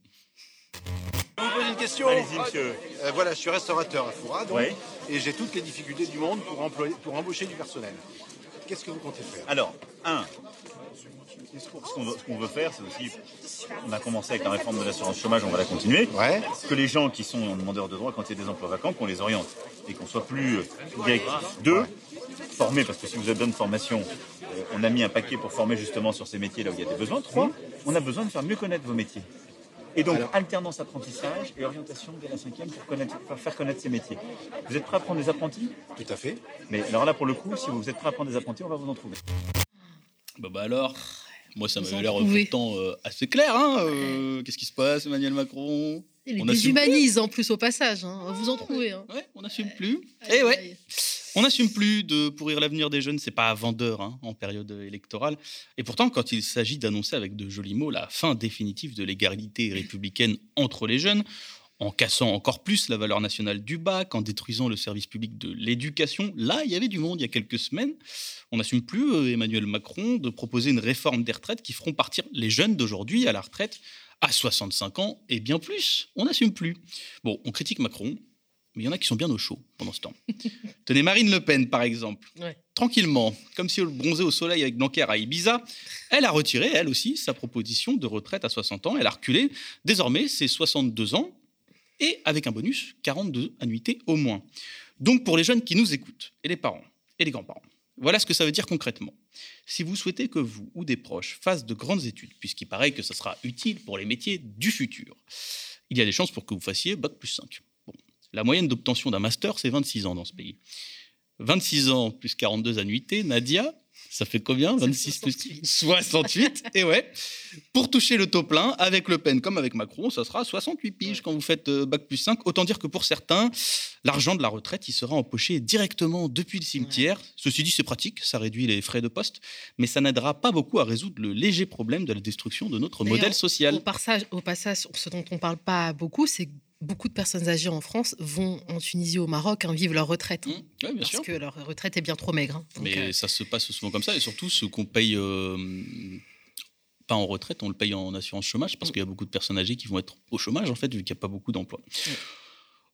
Je vous pose une question. Allez-y, monsieur. Euh, voilà, je suis restaurateur à Foura, et j'ai toutes les difficultés du monde pour, employer, pour embaucher du personnel. Qu'est-ce que vous comptez faire? Alors, un, ce qu'on veut, faire, c'est aussi, on a commencé avec la réforme de l'assurance chômage, on va la continuer. Ouais. Que les gens qui sont demandeurs de droit, quand il y a des emplois vacants, qu'on les oriente et qu'on soit plus directif. Deux, former, parce que si vous avez besoin de formation, euh, on a mis un paquet pour former justement sur ces métiers là où il y a des besoins. Trois, on a besoin de faire mieux connaître vos métiers. Et donc, alternance apprentissage et orientation dès la cinquième pour, connaître, faire connaître ces métiers. Vous êtes prêts à prendre des apprentis? Tout à fait. Mais alors là, pour le coup, si vous êtes prêts à prendre des apprentis, on va vous en trouver. Bah, bah alors, moi ça m'a l'air pourtant euh, assez clair. Hein, euh, Qu'est-ce qui se passe, Emmanuel Macron? Il on déshumanise en plus au passage. Hein. Vous en trouvez. Hein. Ouais, on n'assume plus. Et eh ouais. On n'assume plus de pourrir l'avenir des jeunes, c'est pas vendeur hein, en période électorale. Et pourtant, quand il s'agit d'annoncer avec de jolis mots la fin définitive de l'égalité républicaine entre les jeunes, en cassant encore plus la valeur nationale du bac, en détruisant le service public de l'éducation. Là, il y avait du monde il y a quelques semaines. On n'assume plus, euh, Emmanuel Macron, de proposer une réforme des retraites qui feront partir les jeunes d'aujourd'hui à la retraite à 65 ans et bien plus. On n'assume plus. Bon, on critique Macron, mais il y en a qui sont bien au chaud pendant ce temps. Tenez Marine Le Pen, par exemple. Tranquillement, comme si elle bronzait au soleil avec Blanquer à Ibiza, elle a retiré, elle aussi, sa proposition de retraite à 60 ans. Elle a reculé. Désormais, c'est 62 ans et avec un bonus, 42 annuités au moins. Donc, pour les jeunes qui nous écoutent, et les parents, et les grands-parents, voilà ce que ça veut dire concrètement. Si vous souhaitez que vous ou des proches fassent de grandes études, puisqu'il paraît que ça sera utile pour les métiers du futur, il y a des chances pour que vous fassiez Bac plus 5. La moyenne d'obtention d'un master, c'est 26 ans dans ce pays. 26 ans plus 42 annuités, Nadia, ça fait combien? 26 plus 68. et ouais. Pour toucher le taux plein, avec Le Pen comme avec Macron, ça sera 68 piges quand vous faites euh, Bac plus 5. Autant dire que pour certains, l'argent de la retraite, il sera empoché directement depuis le cimetière. Ceci dit, c'est pratique, ça réduit les frais de poste, mais ça n'aidera pas beaucoup à résoudre le léger problème de la destruction de notre modèle social. Au passage, au passage, ce dont on ne parle pas beaucoup, c'est beaucoup de personnes âgées en France vont en Tunisie ou au Maroc hein, vivre leur retraite. Mmh. bien parce que leur retraite est bien trop maigre. Hein. Mais euh, ça se passe souvent comme ça. Et surtout, ce qu'on paye euh, pas en retraite, on le paye en assurance chômage parce mmh. qu'il y a beaucoup de personnes âgées qui vont être au chômage, en fait, vu qu'il n'y a pas beaucoup d'emplois. Mmh.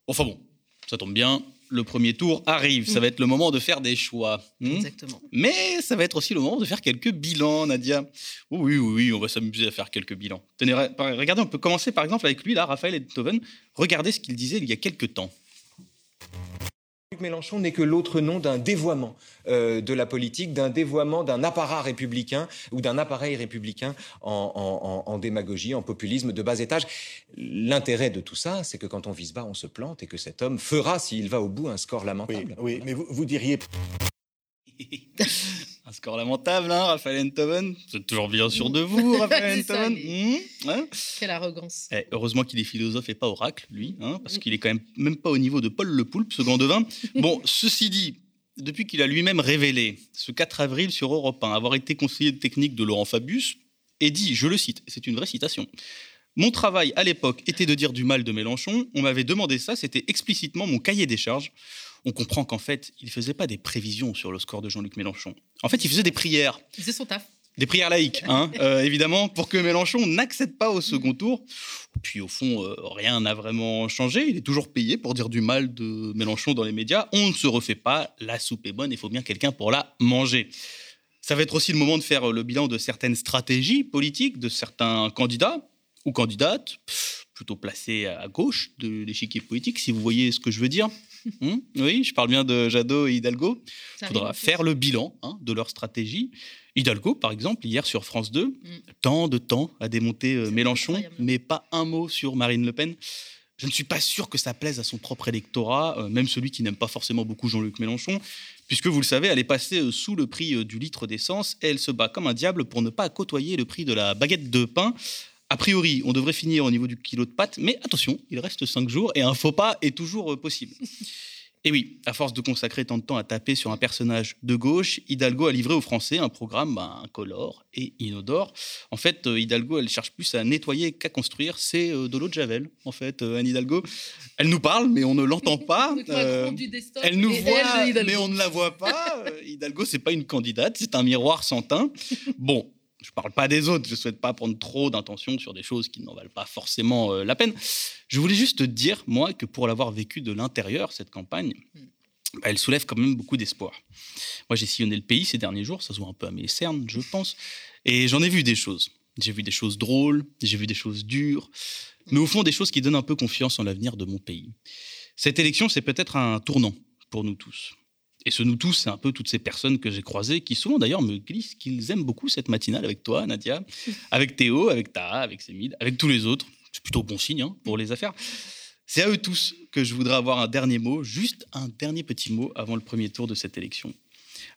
Enfin bon, ça tombe bien, le premier tour arrive. Ça va être le moment de faire des choix. Hmm Exactement. Mais ça va être aussi le moment de faire quelques bilans, Nadia. Oui, oui, oui, on va s'amuser à faire quelques bilans. Tenez, regardez, on peut commencer par exemple avec lui, là, Raphaël Edtoven. Regardez ce qu'il disait il y a quelques temps. Mélenchon n'est que l'autre nom d'un dévoiement euh, de la politique, d'un dévoiement d'un appareil républicain ou d'un appareil républicain en, démagogie, en populisme de bas étage. L'intérêt de tout ça, c'est que quand on vise bas, on se plante et que cet homme fera, s'il va au bout, un score lamentable. Oui, mais vous, diriez... Un score lamentable, hein, Raphaël Enthoven. Vous êtes toujours bien sûr de vous, Raphaël Enthoven. Mmh, hein Quelle arrogance. Eh, heureusement qu'il est philosophe et pas oracle, lui, hein, parce qu'il est quand même même pas au niveau de Paul Le Poulpe, ce grand devin. Bon, ceci dit, depuis qu'il a lui-même révélé, ce 4 avril sur Europe 1, avoir été conseiller de technique de Laurent Fabius, et dit, je le cite, c'est une vraie citation, mon travail à l'époque était de dire du mal de Mélenchon. On m'avait demandé ça, c'était explicitement mon cahier des charges on comprend qu'en fait, il ne faisait pas des prévisions sur le score de Jean-Luc Mélenchon. En fait, il faisait des prières. Il faisait son taf. Des prières laïques, hein, euh, évidemment, pour que Mélenchon n'accède pas au second tour. Puis au fond, euh, rien n'a vraiment changé. Il est toujours payé pour dire du mal de Mélenchon dans les médias. On ne se refait pas. La soupe est bonne, il faut bien quelqu'un pour la manger. Ça va être aussi le moment de faire le bilan de certaines stratégies politiques de certains candidats ou candidates, plutôt placés à gauche de l'échiquier politique, si vous voyez ce que je veux dire. Hmm? oui, je parle bien de Jadot et Hidalgo. Il faudra faire le bilan hein, de leur stratégie. Hidalgo, par exemple, hier sur France 2, hmm. tant de temps à démonter euh, Mélenchon, mais pas un mot sur Marine Le Pen. Je ne suis pas sûr que ça plaise à son propre électorat, euh, même celui qui n'aime pas forcément beaucoup Jean-Luc Mélenchon, puisque vous le savez, elle est passée euh, sous le prix du litre d'essence et elle se bat comme un diable pour ne pas côtoyer le prix de la baguette de pain. A priori, on devrait finir au niveau du kilo de pâtes, mais attention, il reste cinq jours et un faux pas est toujours euh, possible. Et oui, à force de consacrer tant de temps à taper sur un personnage de gauche, Hidalgo a livré aux Français un programme ben, incolore et inodore. En fait, euh, Hidalgo, elle cherche plus à nettoyer qu'à construire. C'est euh, de l'eau de Javel, en fait, Anne Hidalgo. Elle nous parle, mais on ne l'entend pas. elle nous voit, mais on ne la voit pas. Hidalgo, c'est pas une candidate, c'est un miroir sans teint. Bon, je ne parle pas des autres, je ne souhaite pas prendre trop d'intention sur des choses qui n'en valent pas forcément euh, la peine. Je voulais juste te dire, moi, que pour l'avoir vécu de l'intérieur, cette campagne, hmm. bah, elle soulève quand même beaucoup d'espoir. Moi, j'ai sillonné le pays ces derniers jours, ça se voit un peu à mes cernes, je pense, et j'en ai vu des choses. J'ai vu des choses drôles, j'ai vu des choses dures, mais au fond, des choses qui donnent un peu confiance en l'avenir de mon pays. Cette élection, c'est peut-être un tournant pour nous tous. Et ce nous tous, c'est un peu toutes ces personnes que j'ai croisées qui souvent d'ailleurs me glissent qu'ils aiment beaucoup cette matinale avec toi, Nadia, avec Théo, avec Taha, avec Sémide, avec tous les autres. C'est plutôt bon signe hein, pour les affaires. C'est à eux tous que je voudrais avoir un dernier mot, juste un dernier petit mot avant le premier tour de cette élection.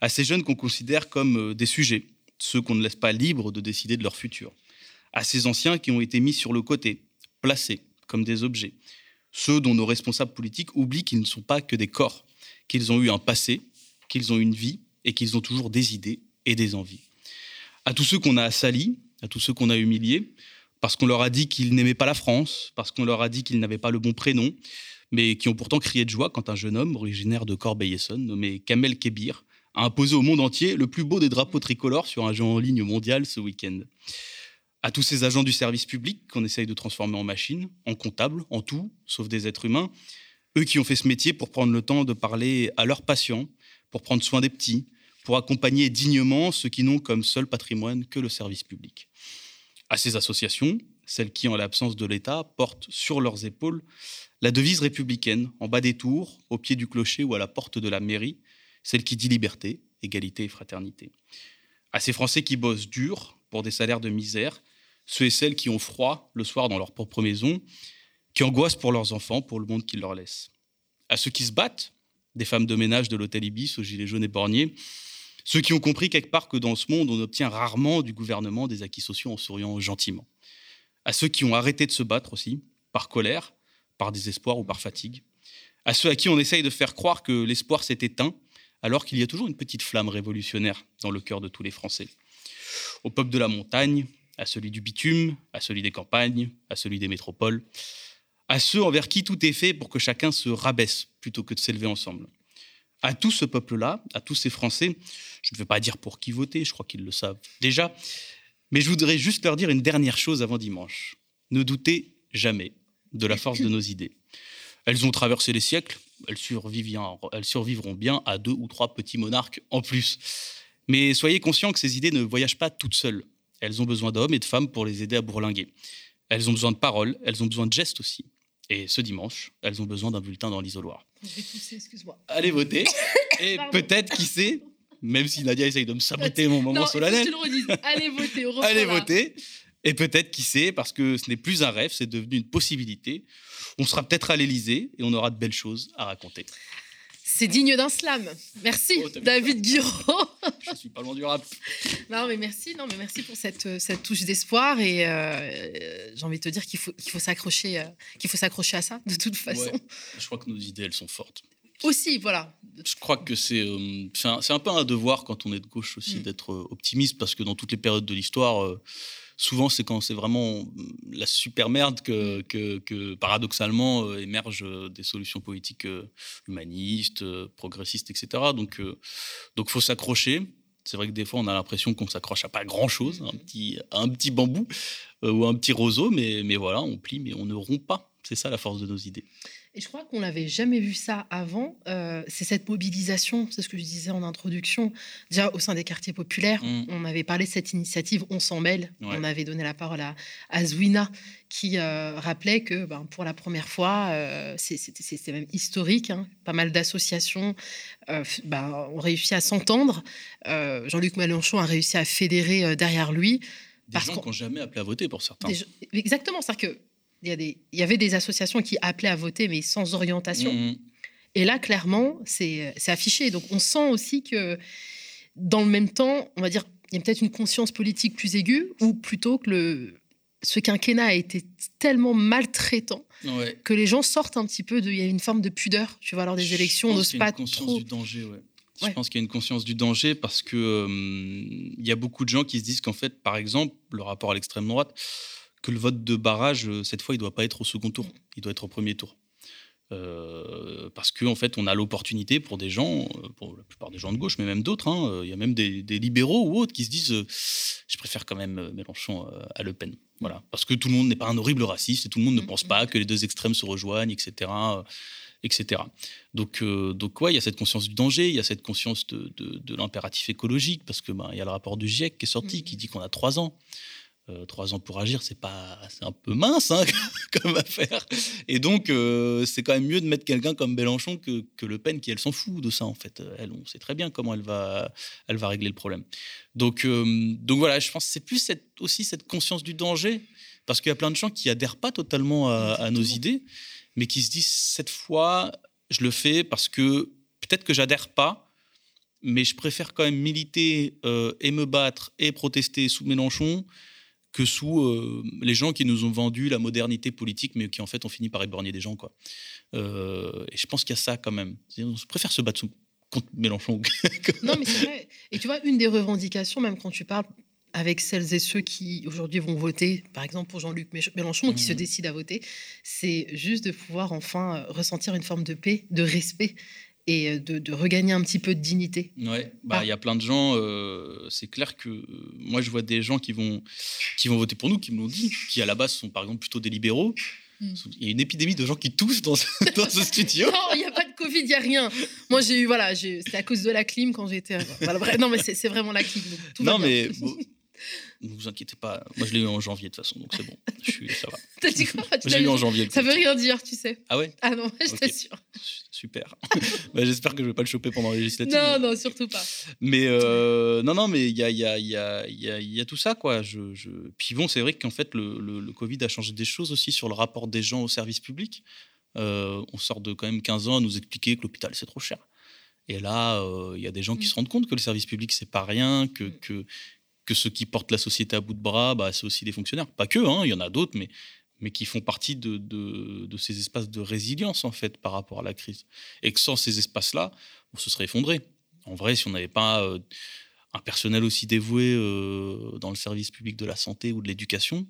À ces jeunes qu'on considère comme euh, des sujets, ceux qu'on ne laisse pas libres de décider de leur futur. À ces anciens qui ont été mis sur le côté, placés comme des objets. Ceux dont nos responsables politiques oublient qu'ils ne sont pas que des corps qu'ils ont eu un passé, qu'ils ont une vie et qu'ils ont toujours des idées et des envies. À tous ceux qu'on a salis, à tous ceux qu'on a humiliés, parce qu'on leur a dit qu'ils n'aimaient pas la France, parce qu'on leur a dit qu'ils n'avaient pas le bon prénom, mais qui ont pourtant crié de joie quand un jeune homme originaire de Corbeil-Essonne, nommé Kamel Kebir, a imposé au monde entier le plus beau des drapeaux tricolores sur un jeu en ligne mondial ce week-end. À tous ces agents du service public qu'on essaye de transformer en machines, en comptables, en tout, sauf des êtres humains, qui ont fait ce métier pour prendre le temps de parler à leurs patients, pour prendre soin des petits, pour accompagner dignement ceux qui n'ont comme seul patrimoine que le service public. À ces associations, celles qui, en l'absence de l'État, portent sur leurs épaules la devise républicaine, en bas des tours, au pied du clocher ou à la porte de la mairie, celle qui dit liberté, égalité et fraternité. À ces Français qui bossent dur pour des salaires de misère, ceux et celles qui ont froid le soir dans leur propre maison qui angoissent pour leurs enfants, pour le monde qu'ils leur laissent. À ceux qui se battent, des femmes de ménage de l'hôtel Ibis aux gilets jaunes éborgnés, ceux qui ont compris quelque part que dans ce monde, on obtient rarement du gouvernement des acquis sociaux en souriant gentiment. À ceux qui ont arrêté de se battre aussi, par colère, par désespoir ou par fatigue. À ceux à qui on essaye de faire croire que l'espoir s'est éteint, alors qu'il y a toujours une petite flamme révolutionnaire dans le cœur de tous les Français. Au peuple de la montagne, à celui du bitume, à celui des campagnes, à celui des métropoles, à ceux envers qui tout est fait pour que chacun se rabaisse plutôt que de s'élever ensemble. À tout ce peuple-là, à tous ces Français, je ne vais pas dire pour qui voter, je crois qu'ils le savent déjà, mais je voudrais juste leur dire une dernière chose avant dimanche. Ne doutez jamais de la force de nos idées. Elles ont traversé les siècles, elles elles survivront bien à deux ou trois petits monarques en plus. Mais soyez conscients que ces idées ne voyagent pas toutes seules. Elles ont besoin d'hommes et de femmes pour les aider à bourlinguer. Elles ont besoin de paroles, elles ont besoin de gestes aussi. Et ce dimanche, elles ont besoin d'un bulletin dans l'isoloir. Allez voter. Et peut-être, qui sait, même si Nadia essaye de me saboter mon moment solennel. Allez voter. Allez voter. Et peut-être, qui sait, parce que ce n'est plus un rêve, c'est devenu une possibilité. On sera peut-être à l'Elysée et on aura de belles choses à raconter. C'est digne d'un slam. Merci, oh, David Guiraud. Je suis pas loin du rap. Non, mais merci, non, mais merci pour cette, cette touche d'espoir. Et euh, j'ai envie de te dire qu'il faut, qu'il faut s'accrocher, euh, qu'il faut s'accrocher à ça, de toute façon. je crois que nos idées, elles sont fortes. Aussi, voilà. Je crois que c'est euh, c'est un, peu un devoir quand on est de gauche aussi mm. d'être optimiste parce que dans toutes les périodes de l'histoire, souvent c'est quand c'est vraiment la super merde que, mm. que, paradoxalement euh, émergent euh, des solutions politiques euh, humanistes, progressistes, etc. Donc, donc faut s'accrocher. C'est vrai que des fois, on a l'impression qu'on s'accroche à pas grand-chose, un mm. petit, un petit bambou ou un petit roseau, mais, mais voilà, on plie, mais on ne rompt pas. C'est ça la force de nos idées. Et je crois qu'on n'avait jamais vu ça avant. Euh, c'est cette mobilisation, c'est ce que je disais en introduction. Déjà, au sein des quartiers populaires, mm. on avait parlé de cette initiative On s'en mêle. On avait donné la parole à, à Zouina, qui euh, rappelait que ben, pour la première fois, euh, c'était même historique, hein, pas mal d'associations ben, ont réussi à s'entendre. Jean-Luc Mélenchon a réussi à fédérer derrière lui. Des gens qui n'ont jamais appelé à voter pour certains. Exactement, c'est-à-dire que il y, des, il y avait des associations qui appelaient à voter, mais sans orientation. Mmh. Et là, clairement, c'est affiché. Donc, on sent aussi que, dans le même temps, on va dire, il y a peut-être une conscience politique plus aiguë, ou plutôt que le, ce quinquennat a été tellement maltraitant que les gens sortent un petit peu de. Il y a une forme de pudeur, tu vois, lors des élections, on n'ose pas une conscience du danger, ouais. Je pense qu'il y a une conscience du danger parce que euh, il y a beaucoup de gens qui se disent qu'en fait, par exemple, le rapport à l'extrême droite, que le vote de barrage, euh, cette fois, il ne doit pas être au second tour, il doit être au premier tour. Euh, parce qu'en en fait, on a l'opportunité pour des gens, euh, pour la plupart des gens de gauche, mais même d'autres, hein, il y a même des, libéraux ou autres qui se disent je préfère quand même Mélenchon à Le Pen. Voilà. Parce que tout le monde n'est pas un horrible raciste et tout le monde ne pense pas que les deux extrêmes se rejoignent, etc. etc. Donc, donc ouais, il y a cette conscience du danger, il y a cette conscience de, de, l'impératif écologique, parce que ben, il y a le rapport du GIEC qui est sorti, qui dit qu'on a trois ans. Euh, trois ans pour agir, c'est pas, c'est un peu mince hein, comme affaire. Et donc, euh, c'est quand même mieux de mettre quelqu'un comme Mélenchon que, que, Le Pen, qui elle s'en fout de ça en fait. Elle, on sait très bien comment elle va, elle va régler le problème. Donc, euh, donc voilà, je pense que c'est plus cette, aussi cette conscience du danger, parce qu'il y a plein de gens qui adhèrent pas totalement à, à nos idées, mais qui se disent cette fois, je le fais parce que peut-être que j'adhère pas, mais je préfère quand même militer et me battre et protester sous Mélenchon que sous euh, les gens qui nous ont vendu la modernité politique, mais qui en fait ont fini par éborgner des gens. Quoi. Euh, et je pense qu'il y a ça quand même. On préfère se battre contre Mélenchon. non, mais c'est vrai. Et tu vois, une des revendications, même quand tu parles avec celles et ceux qui aujourd'hui vont voter, par exemple pour Jean-Luc Mélenchon, qui se mmh. décident à voter, c'est juste de pouvoir enfin ressentir une forme de paix, de respect et euh, de, regagner un petit peu de dignité. Ouais, bah il y a plein de gens. Euh, c'est clair que euh, moi je vois des gens qui vont qui vont voter pour nous, qui me l'ont dit, qui à la base sont par exemple plutôt des libéraux. Hmm. Il y a une épidémie de gens qui toussent dans ce, dans ce studio. non, il n'y a pas de Covid, il n'y a rien. Moi, j'ai eu, voilà, c'était à cause de la clim quand j'étais. non, mais c'est vraiment la clim. non, mais ne vous inquiétez pas. Moi, je l'ai eu en janvier de toute façon, donc c'est bon. Je suis, ça va. T'as dit quoi? Je l'ai eu en janvier. Ça veut rien dire, tu sais. Ah ouais? Ah non, je t'assure. Super. bah, J'espère que je vais pas le choper pendant les législatives. Non, non, surtout pas. Mais euh, non, non, mais il y a, y, a, y, a, y a, tout ça, quoi. Je, je... Puis bon, c'est vrai qu'en fait, le, le, Covid a changé des choses aussi sur le rapport des gens au service public. Euh, on sort de quand même 15 ans à nous expliquer que l'hôpital, c'est trop cher. Et là, euh, il y a des gens qui mm. se rendent compte que le service public, c'est pas rien, que, mm. que, que ceux qui portent la société à bout de bras, bah, c'est aussi des fonctionnaires. Pas que, hein, il y en a d'autres, mais, mais qui font partie de, de, ces espaces de résilience, en fait, par rapport à la crise. Et que sans ces espaces-là, on se serait effondré. En vrai, si on n'avait pas euh, un personnel aussi dévoué euh, dans le service public de la santé ou de l'éducation,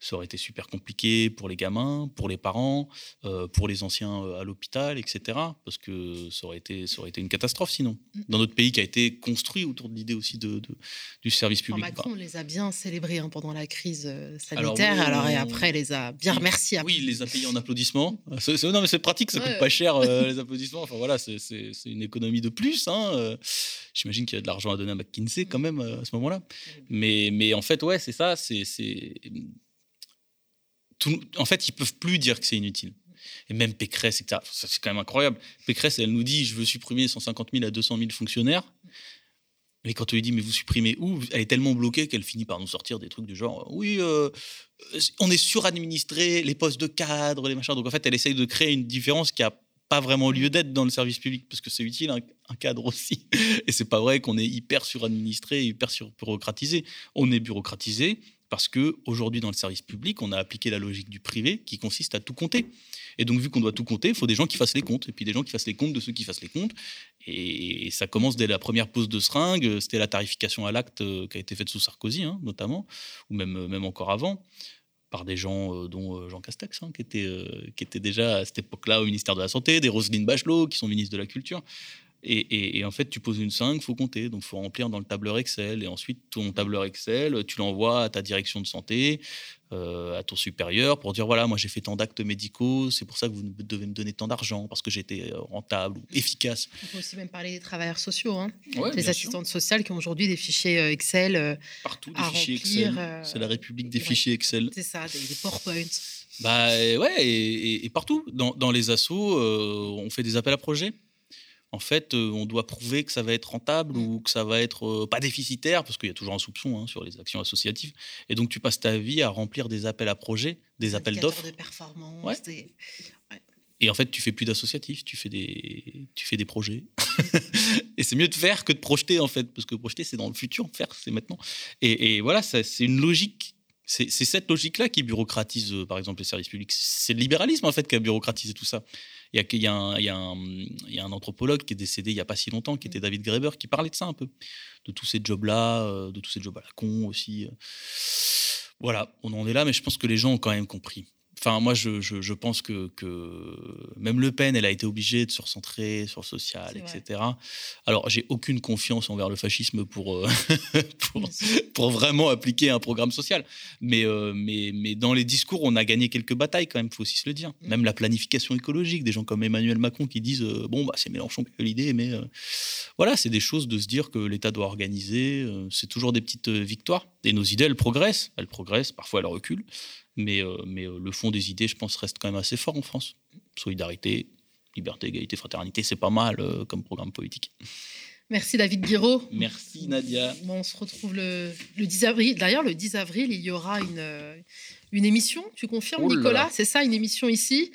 ça aurait été super compliqué pour les gamins, pour les parents, euh, pour les anciens euh, à l'hôpital, etc. Parce que ça aurait, été, ça aurait été une catastrophe sinon. Mm. Dans notre pays qui a été construit autour de l'idée aussi de, du service public. Macron les a bien célébrés hein, pendant la crise euh, sanitaire, alors, et après les a bien remerciés. Oui, il les a payés en applaudissements. non mais c'est pratique, ça coûte pas cher les applaudissements. Enfin voilà, c'est une économie de plus. Hein. J'imagine qu'il y a de l'argent à donner à McKinsey quand même à ce moment-là. Mais, mais en fait, ouais, c'est ça, c'est en fait, ils peuvent plus dire que c'est inutile. Et même Pécresse, etc. C'est quand même incroyable. Pécresse, elle nous dit je veux supprimer 150 000 à 200 000 fonctionnaires. Mais quand on lui dit mais vous supprimez où? Elle est tellement bloquée qu'elle finit par nous sortir des trucs du genre oui, euh, on est suradministré, les postes de cadre, les machins. Donc en fait, elle essaye de créer une différence qui a pas vraiment lieu d'être dans le service public parce que c'est utile un, cadre aussi. Et c'est pas vrai qu'on est hyper suradministré, hyper surbureaucratisé. On est bureaucratisé parce que aujourd'hui dans le service public, on a appliqué la logique du privé qui consiste à tout compter. Et donc vu qu'on doit tout compter, il faut des gens qui fassent les comptes et puis des gens qui fassent les comptes de ceux qui fassent les comptes. Et ça commence dès la première pause de seringue. C'était la tarification à l'acte euh, qui a été faite sous Sarkozy, hein, notamment, ou même euh, même encore avant par des gens euh, dont Jean Castex, hein, qui, était, qui était déjà à cette époque-là au ministère de la Santé, des Roselyne Bachelot, qui sont ministres de la Culture. Et, en fait, tu poses une 5, il faut compter. Donc, il faut remplir dans le tableur Excel. Et ensuite, ton tableur Excel, tu l'envoies à ta direction de santé, euh, à ton supérieur, pour dire voilà, moi j'ai fait tant d'actes médicaux, c'est pour ça que vous devez me donner tant d'argent, parce que j'étais euh, rentable ou efficace. On peut aussi même parler des travailleurs sociaux, hein. les assistantes sociales qui ont aujourd'hui des fichiers euh, Excel. Partout, des fichiers Excel. C'est la République des fichiers Excel. C'est ça, des, PowerPoint. Bah ouais, et, partout. Dans, dans les assos, on fait des appels à projets en fait, euh, on doit prouver que ça va être rentable mmh. ou que ça va être euh, pas déficitaire, parce qu'il y a toujours un soupçon hein, sur les actions associatives. Et donc, tu passes ta vie à remplir des appels à projets, des appels d'offres. de performance. Et en fait, tu fais plus d'associatifs, tu fais des, tu fais des projets. et c'est mieux de faire que de projeter, en fait, parce que projeter, c'est dans le futur, faire, c'est maintenant. Et, et voilà, c'est une logique c'est cette logique-là qui bureaucratise, euh, par exemple, les services publics. C'est le libéralisme, en fait, qui a bureaucratisé tout ça. Il y, a, un, anthropologue qui est décédé il n'y a pas si longtemps, qui était David Graeber, qui parlait de ça un peu, de tous ces jobs-là, euh, de tous ces jobs à la con aussi. Euh. Voilà, on en est là, mais je pense que les gens ont quand même compris. Enfin, moi, je, pense que, même Le Pen, elle a été obligée de se recentrer sur le social, etc. Alors, j'ai aucune confiance envers le fascisme pour, euh, pour, vraiment appliquer un programme social. Mais, euh, mais, mais dans les discours, on a gagné quelques batailles quand même, il faut aussi se le dire. Mm. Même la planification écologique, des gens comme Emmanuel Macron qui disent euh, bon, bah, c'est Mélenchon qui a l'idée, mais voilà, c'est des choses de se dire que l'État doit organiser. c'est toujours des petites victoires. Et nos idées, elles progressent. Elles progressent, parfois elles reculent. Mais, euh, mais euh, le fond des idées, je pense, reste quand même assez fort en France. Solidarité, liberté, égalité, fraternité, c'est pas mal euh, comme programme politique. Merci David Guiraud. Merci Nadia. on se retrouve le, 10 avril. D'ailleurs, le 10 avril, il y aura une, une émission, tu confirmes, Nicolas? C'est ça, une émission ici?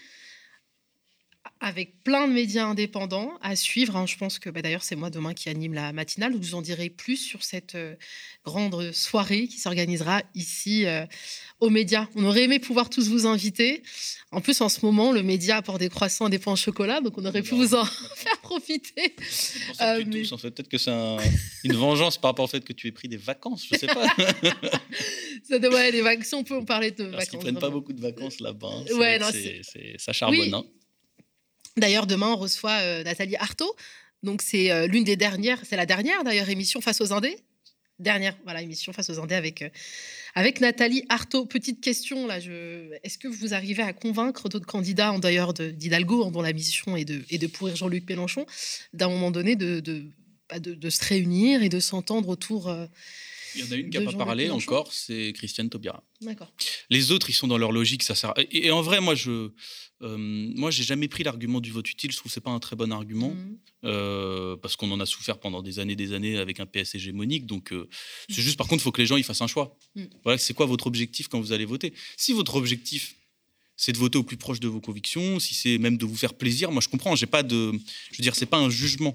Avec plein de médias indépendants à suivre. Hein. Je pense que bah, d'ailleurs, c'est moi demain qui anime la matinale. vous en direz plus sur cette euh, grande soirée qui s'organisera ici euh, aux médias. On aurait aimé pouvoir tous vous inviter. En plus, en ce moment, le média apporte des croissants et des pains au chocolat, donc on aurait pu vous en faire profiter. Euh, en fait, peut-être que c'est une vengeance par rapport au fait que tu aies pris des vacances. Je sais pas. ça devrait les vacances. On peut en parler de Parce vacances. Ils prennent pas beaucoup de vacances là-bas. Hein. Ouais, c'est ça charbonne. Hein. D'ailleurs, demain, on reçoit euh, Nathalie Artaud. Donc, c'est euh, l'une des dernières, c'est la dernière d'ailleurs émission face aux Indés. Dernière, voilà, émission face aux Indés avec, euh, avec Nathalie Artaud. Petite question, là, je... est-ce que vous arrivez à convaincre d'autres candidats, en d'ailleurs d'Hidalgo, dont la mission est de, et de pourrir Jean-Luc Mélenchon, d'un moment donné de, de, bah, de, se réunir et de s'entendre autour. il y en a une qui n'a pas parlé encore, c'est Christiane Taubira. D'accord. Les autres, ils sont dans leur logique, ça sert. et en vrai, moi, je, euh, moi, j'ai jamais pris l'argument du vote utile. Je trouve que c'est pas un très bon argument mmh. euh, parce qu'on en a souffert pendant des années, des années avec un PS hégémonique. Donc, euh, c'est juste par contre, il faut que les gens ils fassent un choix. Mmh. Voilà, c'est quoi votre objectif quand vous allez voter? Si votre objectif c'est de voter au plus proche de vos convictions, si c'est même de vous faire plaisir, moi je comprends. J'ai pas de, je veux dire, c'est pas un jugement.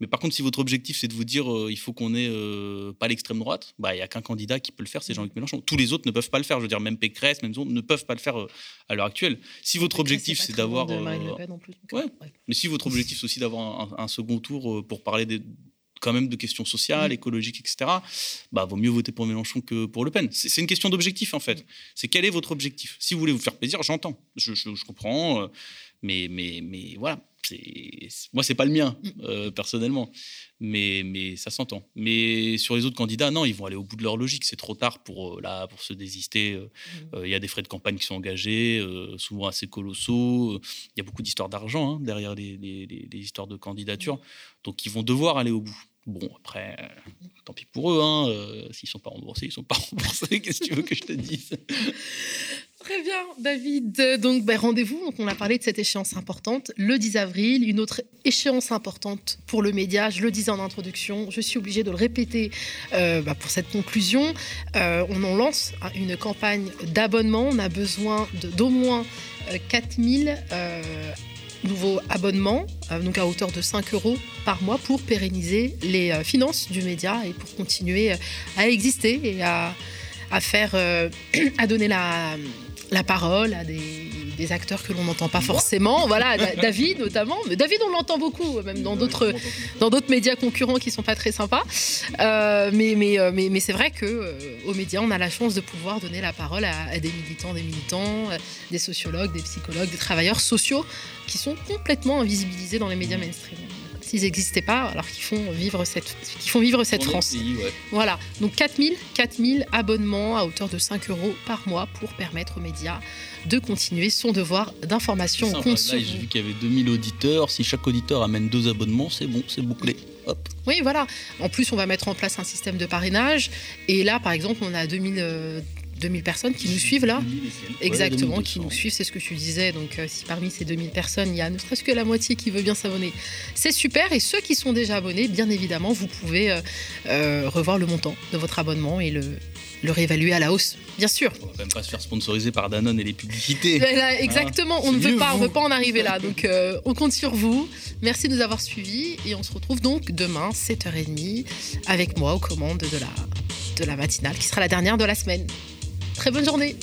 Mais par contre, si votre objectif, c'est de vous dire euh, il faut qu'on ait euh, pas l'extrême droite, bah, il n'y a qu'un candidat qui peut le faire, c'est Jean-Luc Mélenchon. Tous les autres ne peuvent pas le faire. Je veux dire, même Pécresse, même Zon, ne peuvent pas le faire euh, à l'heure actuelle. Si votre objectif, c'est d'avoir. Ouais. Mais si votre objectif, c'est aussi d'avoir un, second tour pour parler des, quand même de questions sociales, mm. écologiques, etc., bah, vaut mieux voter pour Mélenchon que pour Le Pen. C'est une question d'objectif, en fait. Mm. C'est quel est votre objectif? Si vous voulez vous faire plaisir, j'entends, je, je, je, comprends, mais, mais, mais voilà moi c'est pas le mien mm. euh, personnellement mais mais ça s'entend mais sur les autres candidats non ils vont aller au bout de leur logique c'est trop tard pour euh, là pour se désister euh, mm. il y a des frais de campagne qui sont engagés souvent assez colossaux il y a beaucoup d'histoires d'argent hein, derrière les, les, histoires de candidature donc ils vont devoir aller au bout Bon, après, tant pis pour eux. Hein, S'ils ne sont pas remboursés, ils ne sont pas remboursés. Qu'est-ce que tu veux que je te dise? Très bien, David. Donc, ben, rendez-vous. On a parlé de cette échéance importante, le 10 avril. Une autre échéance importante pour le média. Je le disais en introduction. Je suis obligée de le répéter euh, bah, pour cette conclusion. Euh, on en lance hein, une campagne d'abonnement. On a besoin d'au moins 4000 euh, nouveaux abonnements, donc à hauteur de 5 euros par mois pour pérenniser les finances du média et pour continuer à exister et à à faire, à donner la, la parole à des, acteurs que l'on n'entend pas forcément. Voilà, David notamment. Mais David, on l'entend beaucoup, même dans d'autres dans d'autres médias concurrents qui sont pas très sympas. Euh, mais euh, mais, mais c'est vrai que aux médias, on a la chance de pouvoir donner la parole à, des militants, des militants, des sociologues, des psychologues, des travailleurs sociaux qui sont complètement invisibilisés dans les médias mainstream s'ils n'existaient pas, alors qu'ils font vivre cette, qui font vivre cette France. Voilà, donc 4000, 4000 abonnements à hauteur de 5 euros par mois pour permettre aux médias de continuer son devoir d'information. J'ai vu qu'il y avait 2000 auditeurs. Si chaque auditeur amène deux abonnements, c'est bon, c'est bouclé. Hop. Oui, voilà. En plus, on va mettre en place un système de parrainage. Et là, par exemple, on a 2000, 2000 personnes qui nous suivent là. Exactement, qui nous suivent, c'est ce que tu disais. Donc, euh, si parmi ces 2000 personnes, il y a ne serait-ce que la moitié qui veut bien s'abonner, c'est super. Et ceux qui sont déjà abonnés, bien évidemment, vous pouvez euh, euh, revoir le montant de votre abonnement et le, le réévaluer à la hausse, bien sûr. On va même pas se faire sponsoriser par Danone et les publicités. exactement, on ne veut pas, on veut pas en arriver là. Donc, on compte sur vous. Merci de nous avoir suivis et on se retrouve donc demain, 7h30, avec moi aux commandes de la, de la matinale, qui sera la dernière de la semaine. Très bonne journée